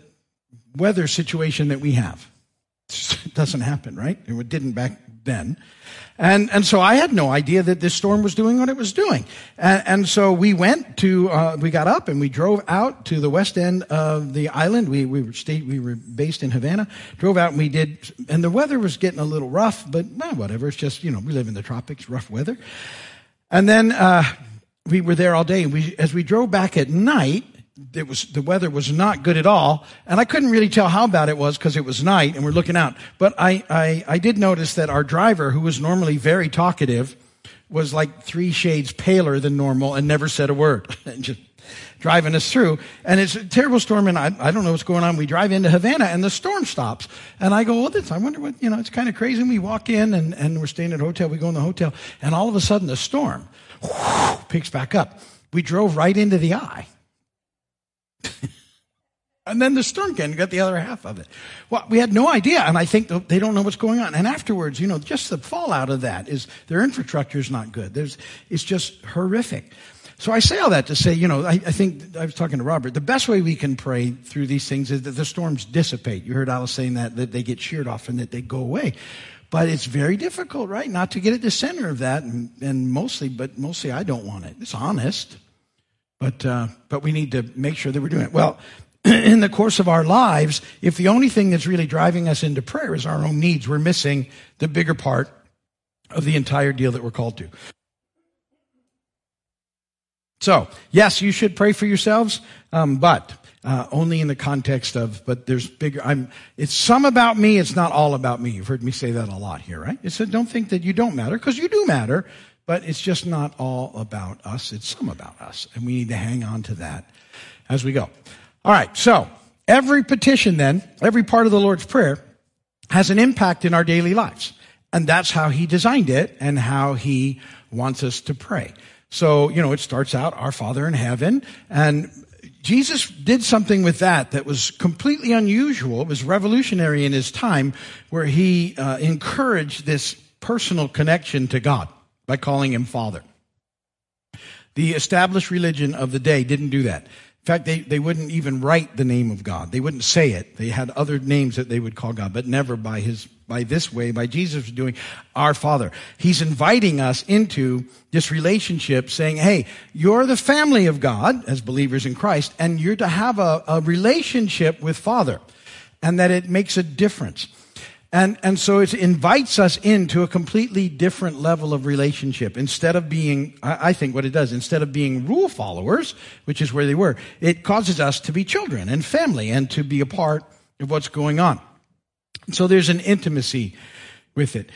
weather situation that we have. It doesn't happen, right? It didn't back then. And, and so I had no idea that this storm was doing what it was doing. And, and so we went to, uh, we got up and we drove out to the west end of the island. We, we were stayed, we were based in Havana, drove out and we did, and the weather was getting a little rough, but well, whatever. It's just, you know, we live in the tropics, rough weather. And then, uh, we were there all day. And we, as we drove back at night, it was the weather was not good at all, and I couldn't really tell how bad it was because it was night and we're looking out. But I, I I did notice that our driver, who was normally very talkative, was like three shades paler than normal and never said a word. just driving us through. And it's a terrible storm, and I, I don't know what's going on. We drive into Havana, and the storm stops. And I go, well, this, I wonder what, you know, it's kind of crazy. And we walk in, and, and we're staying at a hotel. We go in the hotel, and all of a sudden, the storm whoosh, picks back up. We drove right into the eye. and then the and got the other half of it. Well, we had no idea, and I think they don't know what's going on. And afterwards, you know, just the fallout of that is their infrastructure is not good. There's, it's just horrific. So I say all that to say, you know, I, I think I was talking to Robert. The best way we can pray through these things is that the storms dissipate. You heard Alice saying that that they get sheared off and that they go away. But it's very difficult, right? Not to get at the center of that, and, and mostly, but mostly I don't want it. It's honest, but uh, but we need to make sure that we're doing it well. In the course of our lives, if the only thing that's really driving us into prayer is our own needs, we're missing the bigger part of the entire deal that we're called to. So, yes, you should pray for yourselves, um, but uh, only in the context of, but there's bigger, I'm, it's some about me, it's not all about me. You've heard me say that a lot here, right? It's a, don't think that you don't matter, because you do matter, but it's just not all about us, it's some about us. And we need to hang on to that as we go. All right, so every petition then, every part of the Lord's Prayer has an impact in our daily lives. And that's how He designed it and how He wants us to pray. So, you know, it starts out, Our Father in heaven, and Jesus did something with that that was completely unusual. It was revolutionary in his time where he uh, encouraged this personal connection to God by calling him Father. The established religion of the day didn't do that. In fact, they, they wouldn't even write the name of God. They wouldn't say it. They had other names that they would call God, but never by his, by this way, by Jesus doing our Father. He's inviting us into this relationship saying, hey, you're the family of God as believers in Christ, and you're to have a, a relationship with Father, and that it makes a difference. And, and so it invites us into a completely different level of relationship. Instead of being, I, think what it does, instead of being rule followers, which is where they were, it causes us to be children and family and to be a part of what's going on. So there's an intimacy with it.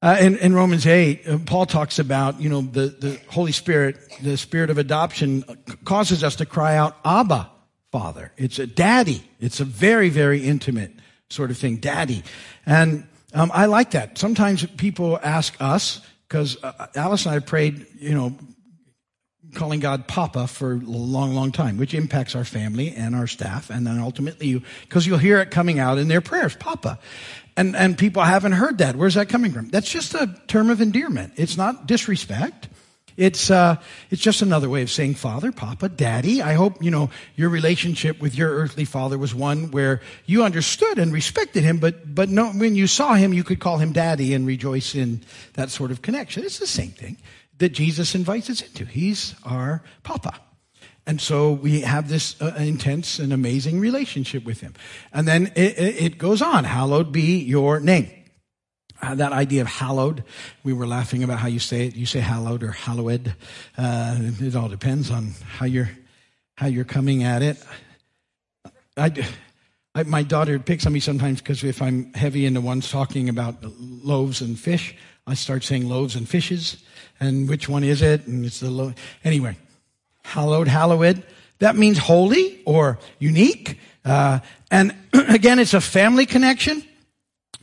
Uh, in, in, Romans 8, uh, Paul talks about, you know, the, the Holy Spirit, the spirit of adoption causes us to cry out, Abba, Father. It's a daddy. It's a very, very intimate sort of thing, daddy. And um, I like that. Sometimes people ask us, because uh, Alice and I prayed, you know, calling God Papa for a long, long time, which impacts our family and our staff, and then ultimately you, because you'll hear it coming out in their prayers, Papa. And, and people haven't heard that. Where's that coming from? That's just a term of endearment. It's not disrespect. It's, uh, it's just another way of saying father, papa, daddy. I hope, you know, your relationship with your earthly father was one where you understood and respected him, but, but no, when you saw him, you could call him daddy and rejoice in that sort of connection. It's the same thing that Jesus invites us into. He's our papa. And so we have this uh, intense and amazing relationship with him. And then it, it goes on. Hallowed be your name. Uh, that idea of hallowed, we were laughing about how you say it. You say hallowed or hallowed. Uh, it all depends on how you're how you're coming at it. I, I, my daughter picks on me sometimes because if I'm heavy into ones talking about loaves and fish, I start saying loaves and fishes, and which one is it? And it's the anyway. Hallowed, hallowed. That means holy or unique. Uh, and again, it's a family connection.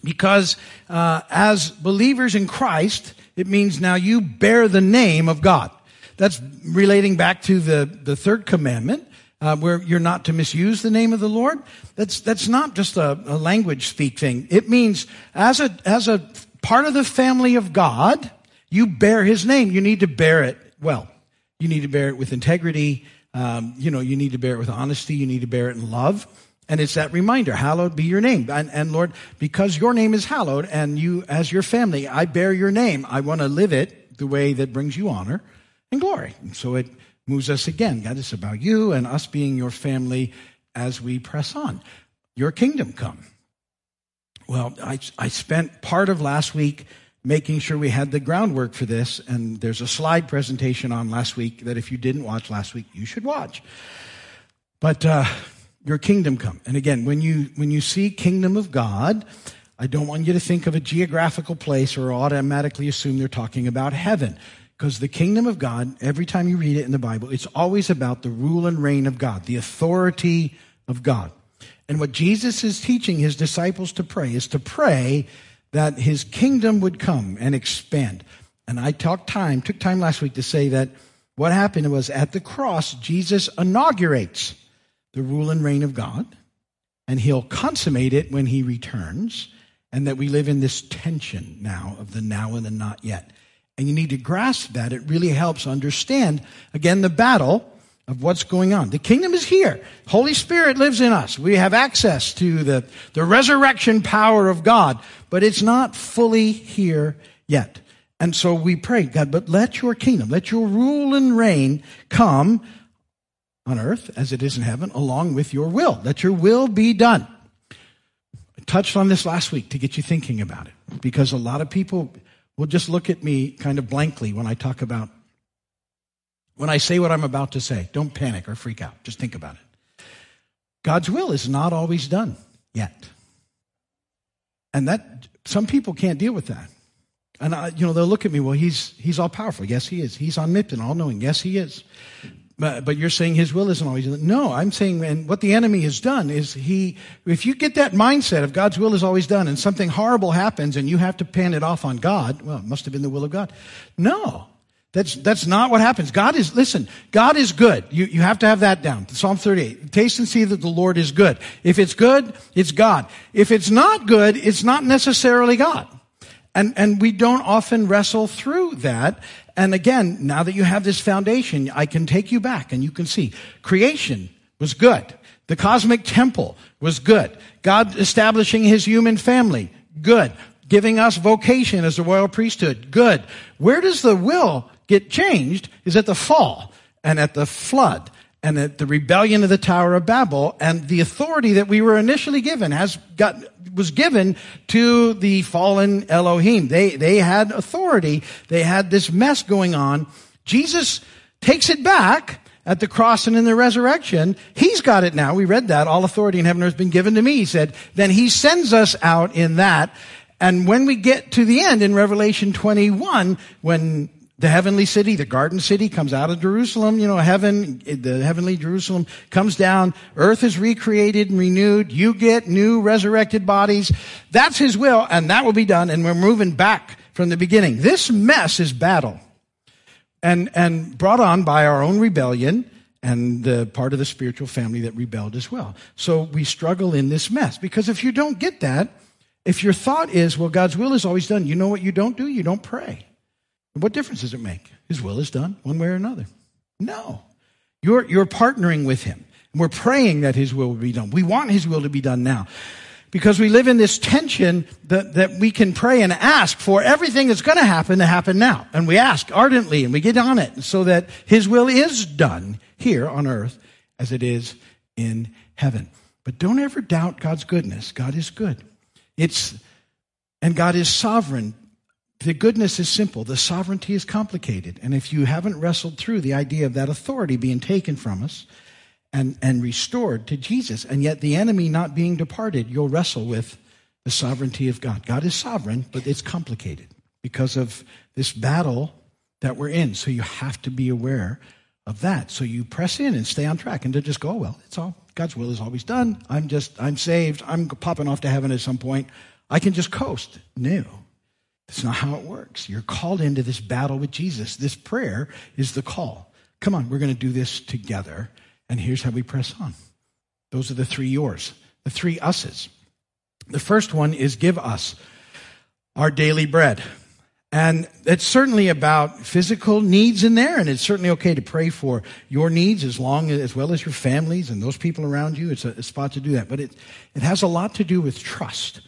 Because uh, as believers in Christ, it means now you bear the name of God. That's relating back to the, the third commandment, uh, where you're not to misuse the name of the Lord. That's, that's not just a, a language speak thing. It means as a, as a part of the family of God, you bear his name. You need to bear it well. You need to bear it with integrity. Um, you know, you need to bear it with honesty. You need to bear it in love. And it's that reminder, hallowed be your name. And, and Lord, because your name is hallowed and you, as your family, I bear your name. I want to live it the way that brings you honor and glory. And so it moves us again. God, it's about you and us being your family as we press on. Your kingdom come. Well, I, I spent part of last week making sure we had the groundwork for this, and there's a slide presentation on last week that if you didn't watch last week, you should watch. But uh, your kingdom come, and again, when you when you see kingdom of God, I don't want you to think of a geographical place or automatically assume they're talking about heaven. Because the kingdom of God, every time you read it in the Bible, it's always about the rule and reign of God, the authority of God. And what Jesus is teaching his disciples to pray is to pray that his kingdom would come and expand. And I talked time, took time last week to say that what happened was at the cross, Jesus inaugurates the rule and reign of God, and he'll consummate it when he returns, and that we live in this tension now of the now and the not yet. And you need to grasp that. It really helps understand, again, the battle of what's going on. The kingdom is here. Holy Spirit lives in us. We have access to the, the resurrection power of God, but it's not fully here yet. And so we pray, God, but let your kingdom, let your rule and reign come on earth as it is in heaven, along with your will. Let your will be done. I touched on this last week to get you thinking about it, because a lot of people will just look at me kind of blankly when I talk about when I say what I'm about to say. Don't panic or freak out. Just think about it. God's will is not always done yet. And that, some people can't deal with that. And I, you know, they'll look at me, well, he's, he's all powerful. Yes, he is. He's omnipotent, all knowing. Yes, he is. But, but you're saying his will isn't always done. No, I'm saying, and what the enemy has done is he, if you get that mindset of God's will is always done and something horrible happens and you have to pan it off on God, well, it must have been the will of God. No. That's, that's not what happens. God is, listen, God is good. You, you have to have that down. Psalm 38. Taste and see that the Lord is good. If it's good, it's God. If it's not good, it's not necessarily God. And, and we don't often wrestle through that. And again, now that you have this foundation, I can take you back and you can see creation was good. The cosmic temple was good. God establishing his human family, good. Giving us vocation as a royal priesthood, good. Where does the will get changed is at the fall and at the flood and at the rebellion of the Tower of Babel and the authority that we were initially given has got, was given to the fallen Elohim. They, they had authority. They had this mess going on. Jesus takes it back at the cross and in the resurrection. He's got it now. We read that. All authority in heaven has been given to me. He said, then he sends us out in that. And when we get to the end in Revelation 21, when the heavenly city, the garden city comes out of Jerusalem, you know, heaven, the heavenly Jerusalem comes down, earth is recreated and renewed, you get new resurrected bodies. That's his will, and that will be done, and we're moving back from the beginning. This mess is battle. And, and brought on by our own rebellion and the part of the spiritual family that rebelled as well. So we struggle in this mess because if you don't get that, if your thought is, well, God's will is always done, you know what you don't do? You don't pray. What difference does it make? His will is done one way or another. No. You're, you're partnering with him. And we're praying that his will will be done. We want his will to be done now. Because we live in this tension that, that we can pray and ask for everything that's going to happen to happen now. And we ask ardently and we get on it so that his will is done here on earth as it is in heaven. But don't ever doubt God's goodness. God is good. It's, and God is sovereign the goodness is simple, the sovereignty is complicated. And if you haven't wrestled through the idea of that authority being taken from us and, and restored to Jesus, and yet the enemy not being departed, you'll wrestle with the sovereignty of God. God is sovereign, but it's complicated because of this battle that we're in. So you have to be aware of that. So you press in and stay on track and to just go, oh, well, it's all God's will is always done. I'm just, I'm saved. I'm popping off to heaven at some point. I can just coast. No. That's not how it works. You're called into this battle with Jesus. This prayer is the call. Come on, we're going to do this together. And here's how we press on. Those are the three yours, the three us's. The first one is give us. our daily bread. And it's certainly about physical needs in there, and it's certainly okay to pray for your needs as long as well as your families and those people around you. It's a, a spot to do that. But it, it has a lot to do with trust.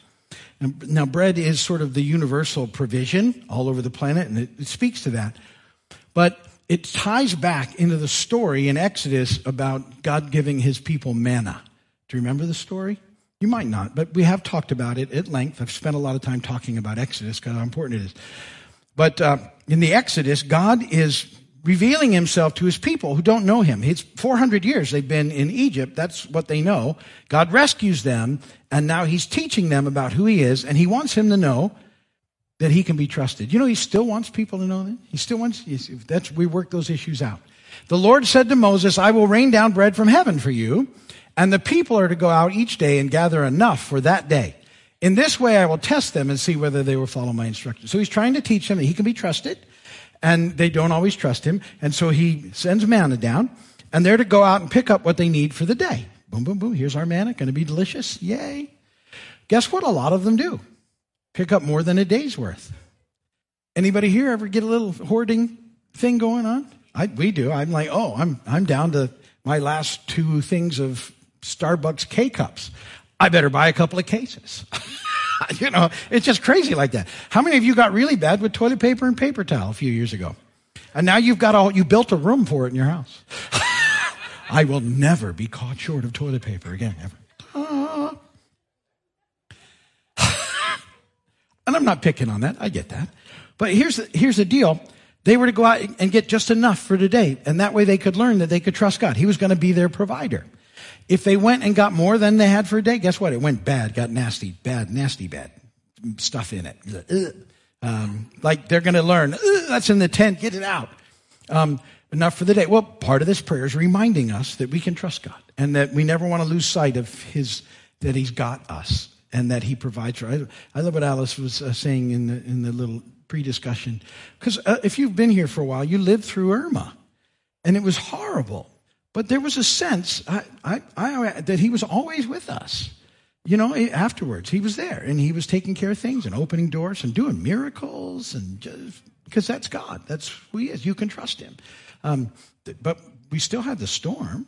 Now, bread is sort of the universal provision all over the planet, and it, it speaks to that. But it ties back into the story in Exodus about God giving his people manna. Do you remember the story? You might not, but we have talked about it at length. I've spent a lot of time talking about Exodus because how important it is. But uh, in the Exodus, God is revealing himself to his people who don't know him. It's 400 years they've been in Egypt. That's what they know. God rescues them, and now he's teaching them about who he is, and he wants him to know that he can be trusted. You know, he still wants people to know that. He still wants, that's, we work those issues out. The Lord said to Moses, I will rain down bread from heaven for you, and the people are to go out each day and gather enough for that day. In this way, I will test them and see whether they will follow my instructions. So he's trying to teach them that he can be trusted, and they don't always trust him. And so he sends manna down, and they're to go out and pick up what they need for the day. Boom, boom, boom. Here's our manna. Going to be delicious. Yay. Guess what? A lot of them do. Pick up more than a day's worth. Anybody here ever get a little hoarding thing going on? I, we do. I'm like, oh, I'm, I'm down to my last two things of Starbucks K cups. I better buy a couple of cases. you know, it's just crazy like that. How many of you got really bad with toilet paper and paper towel a few years ago? And now you've got all, you built a room for it in your house. I will never be caught short of toilet paper again, ever. And I'm not picking on that. I get that. But here's the, here's the deal. They were to go out and get just enough for today. And that way they could learn that they could trust God. He was going to be their provider. If they went and got more than they had for a day, guess what? It went bad, got nasty, bad, nasty, bad stuff in it. Um, like they're going to learn, that's in the tent, get it out. Um, enough for the day. Well, part of this prayer is reminding us that we can trust God and that we never want to lose sight of His, that He's got us and that He provides for. I, I love what Alice was uh, saying in the, in the little pre-discussion. Because uh, if you've been here for a while, you lived through Irma and it was horrible. But there was a sense I, I, I, that he was always with us. You know, afterwards, he was there and he was taking care of things and opening doors and doing miracles and just because that's God. That's who he is. You can trust him. Um, but we still had the storm,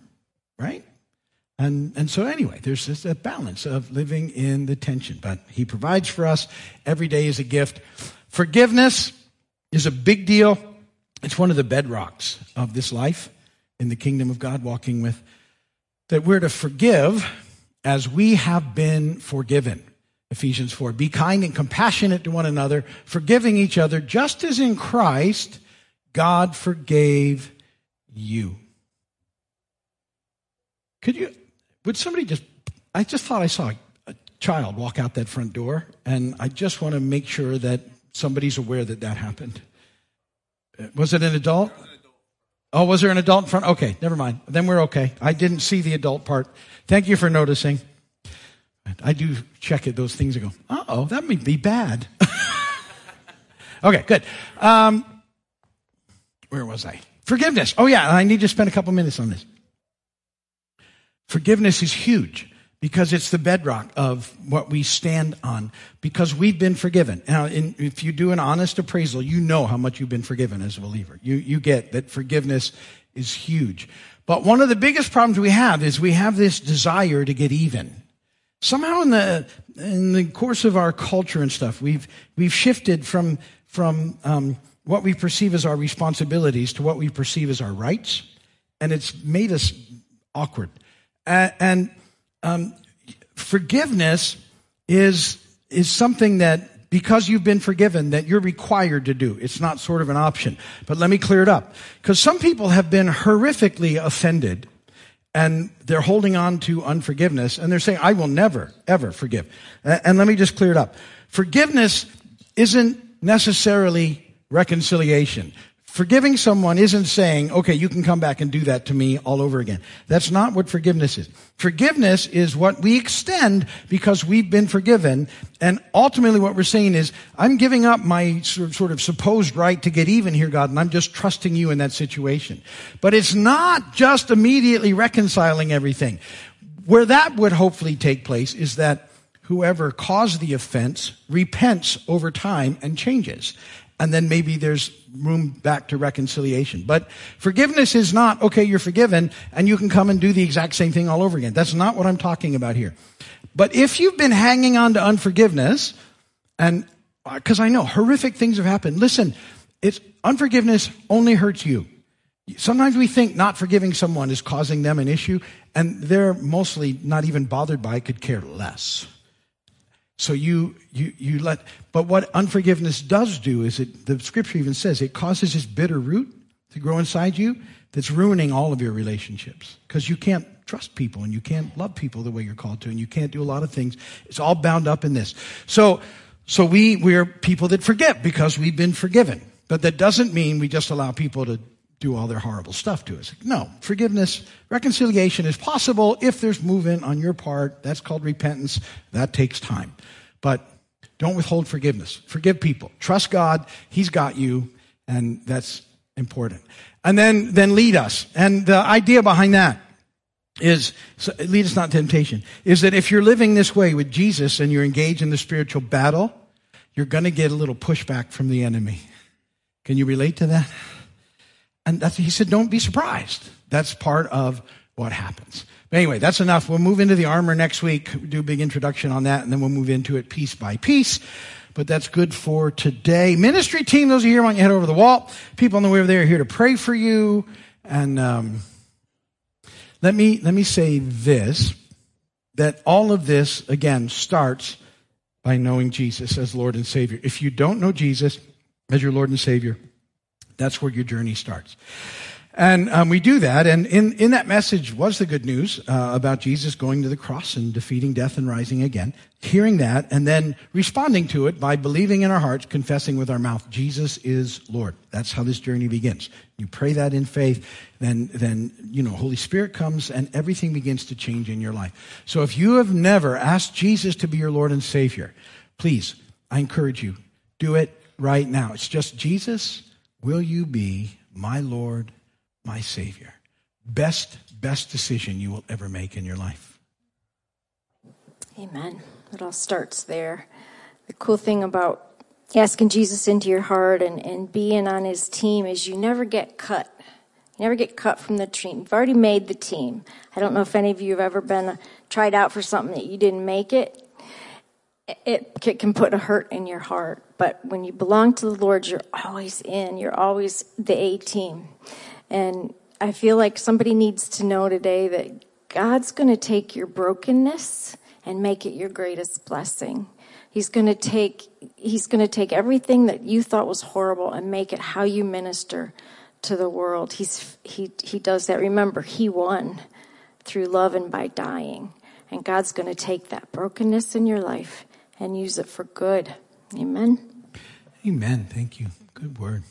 right? And, and so anyway, there's this a balance of living in the tension, but he provides for us. Every day is a gift. Forgiveness is a big deal. It's one of the bedrocks of this life in the kingdom of God, walking with, that we're to forgive as we have been forgiven. Ephesians 4. Be kind and compassionate to one another, forgiving each other, just as in Christ God forgave you. Could you, would somebody just, I just thought I saw a child walk out that front door, and I just want to make sure that somebody's aware that that happened. Uh, was it an adult? Oh, was there an adult in front? Okay, never mind. Then we're okay. I didn't see the adult part. Thank you for noticing. I do check at those things and go, uh oh, that may be bad. okay, good. Um, where was I? Forgiveness. Oh, yeah, I need to spend a couple minutes on this. Forgiveness is huge because it's the bedrock of what we stand on because we've been forgiven. Now, in, if you do an honest appraisal, you know how much you've been forgiven as a believer. You, you get that forgiveness is huge. But one of the biggest problems we have is we have this desire to get even. Somehow in the, in the course of our culture and stuff, we've, we've shifted from, from, um, what we perceive as our responsibilities to what we perceive as our rights. And it's made us awkward. And um, forgiveness is is something that because you've been forgiven that you're required to do. It's not sort of an option. But let me clear it up because some people have been horrifically offended and they're holding on to unforgiveness and they're saying I will never ever forgive. And let me just clear it up. Forgiveness isn't necessarily reconciliation. Forgiving someone isn't saying, okay, you can come back and do that to me all over again. That's not what forgiveness is. Forgiveness is what we extend because we've been forgiven. And ultimately what we're saying is, I'm giving up my sort of supposed right to get even here, God, and I'm just trusting you in that situation. But it's not just immediately reconciling everything. Where that would hopefully take place is that whoever caused the offense repents over time and changes. And then maybe there's room back to reconciliation. But forgiveness is not, okay, you're forgiven and you can come and do the exact same thing all over again. That's not what I'm talking about here. But if you've been hanging on to unforgiveness, and uh, because I know horrific things have happened, listen, it's unforgiveness only hurts you. Sometimes we think not forgiving someone is causing them an issue, and they're mostly not even bothered by it, could care less. So you, you, you let, but what unforgiveness does do is it, the scripture even says it causes this bitter root to grow inside you that's ruining all of your relationships. Because you can't trust people and you can't love people the way you're called to and you can't do a lot of things. It's all bound up in this. So, so we, we're people that forget because we've been forgiven. But that doesn't mean we just allow people to do all their horrible stuff to us. No, forgiveness, reconciliation is possible if there's movement on your part. That's called repentance. That takes time. But don't withhold forgiveness. Forgive people. Trust God. He's got you. And that's important. And then, then lead us. And the idea behind that is, so lead us not temptation, is that if you're living this way with Jesus and you're engaged in the spiritual battle, you're going to get a little pushback from the enemy. Can you relate to that? And he said, don't be surprised. That's part of what happens. But anyway, that's enough. We'll move into the armor next week, do a big introduction on that, and then we'll move into it piece by piece. But that's good for today. Ministry team, those of you here, don't you head over the wall? People on the way over there are here to pray for you. And um, let me let me say this: that all of this again starts by knowing Jesus as Lord and Savior. If you don't know Jesus as your Lord and Savior, that's where your journey starts. And um, we do that. And in, in that message was the good news uh, about Jesus going to the cross and defeating death and rising again. Hearing that and then responding to it by believing in our hearts, confessing with our mouth, Jesus is Lord. That's how this journey begins. You pray that in faith, then, then, you know, Holy Spirit comes and everything begins to change in your life. So if you have never asked Jesus to be your Lord and Savior, please, I encourage you, do it right now. It's just Jesus, will you be my Lord my Savior. Best, best decision you will ever make in your life. Amen. It all starts there. The cool thing about asking Jesus into your heart and, and being on his team is you never get cut. You never get cut from the team. You've already made the team. I don't know if any of you have ever been tried out for something that you didn't make it. It, can put a hurt in your heart. But when you belong to the Lord, you're always in. You're always the A team. And I feel like somebody needs to know today that God's going to take your brokenness and make it your greatest blessing. He's going to take he's going to take everything that you thought was horrible and make it how you minister to the world. He's he he does that. Remember, he won through love and by dying. And God's going to take that brokenness in your life and use it for good. Amen. Amen. Thank you. Good word.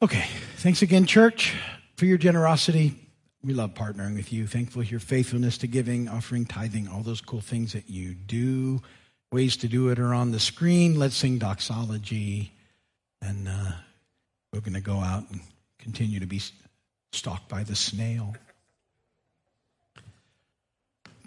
Okay. Thanks again, church, for your generosity. We love partnering with you. Thankful for your faithfulness to giving, offering, tithing, all those cool things that you do. Ways to do it are on the screen. Let's sing doxology. And uh, we're going to go out and continue to be stalked by the snail.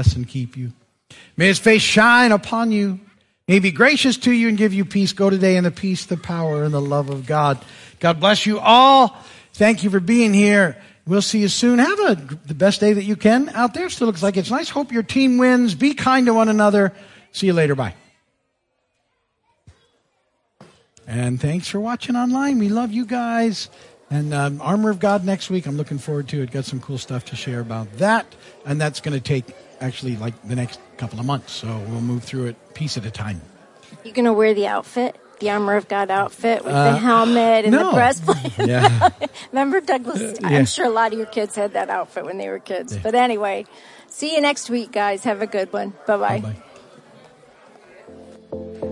Bless and keep you. May his face shine upon you. May he be gracious to you and give you peace. Go today in the peace, the power, and the love of God. God bless you all. Thank you for being here. We'll see you soon. Have a, the best day that you can out there. Still looks like it's nice. Hope your team wins. Be kind to one another. See you later. Bye. And thanks for watching online. We love you guys. And um, Armor of God next week, I'm looking forward to it. Got some cool stuff to share about that. And that's going to take actually like the next couple of months. So we'll move through it piece at a time. You gonna wear the outfit? the armor of God outfit with uh, the helmet and no. the breastplate. Yeah. Remember Douglas? Uh, yeah. I'm sure a lot of your kids had that outfit when they were kids. Yeah. But anyway, see you next week, guys. Have a good one. Bye bye.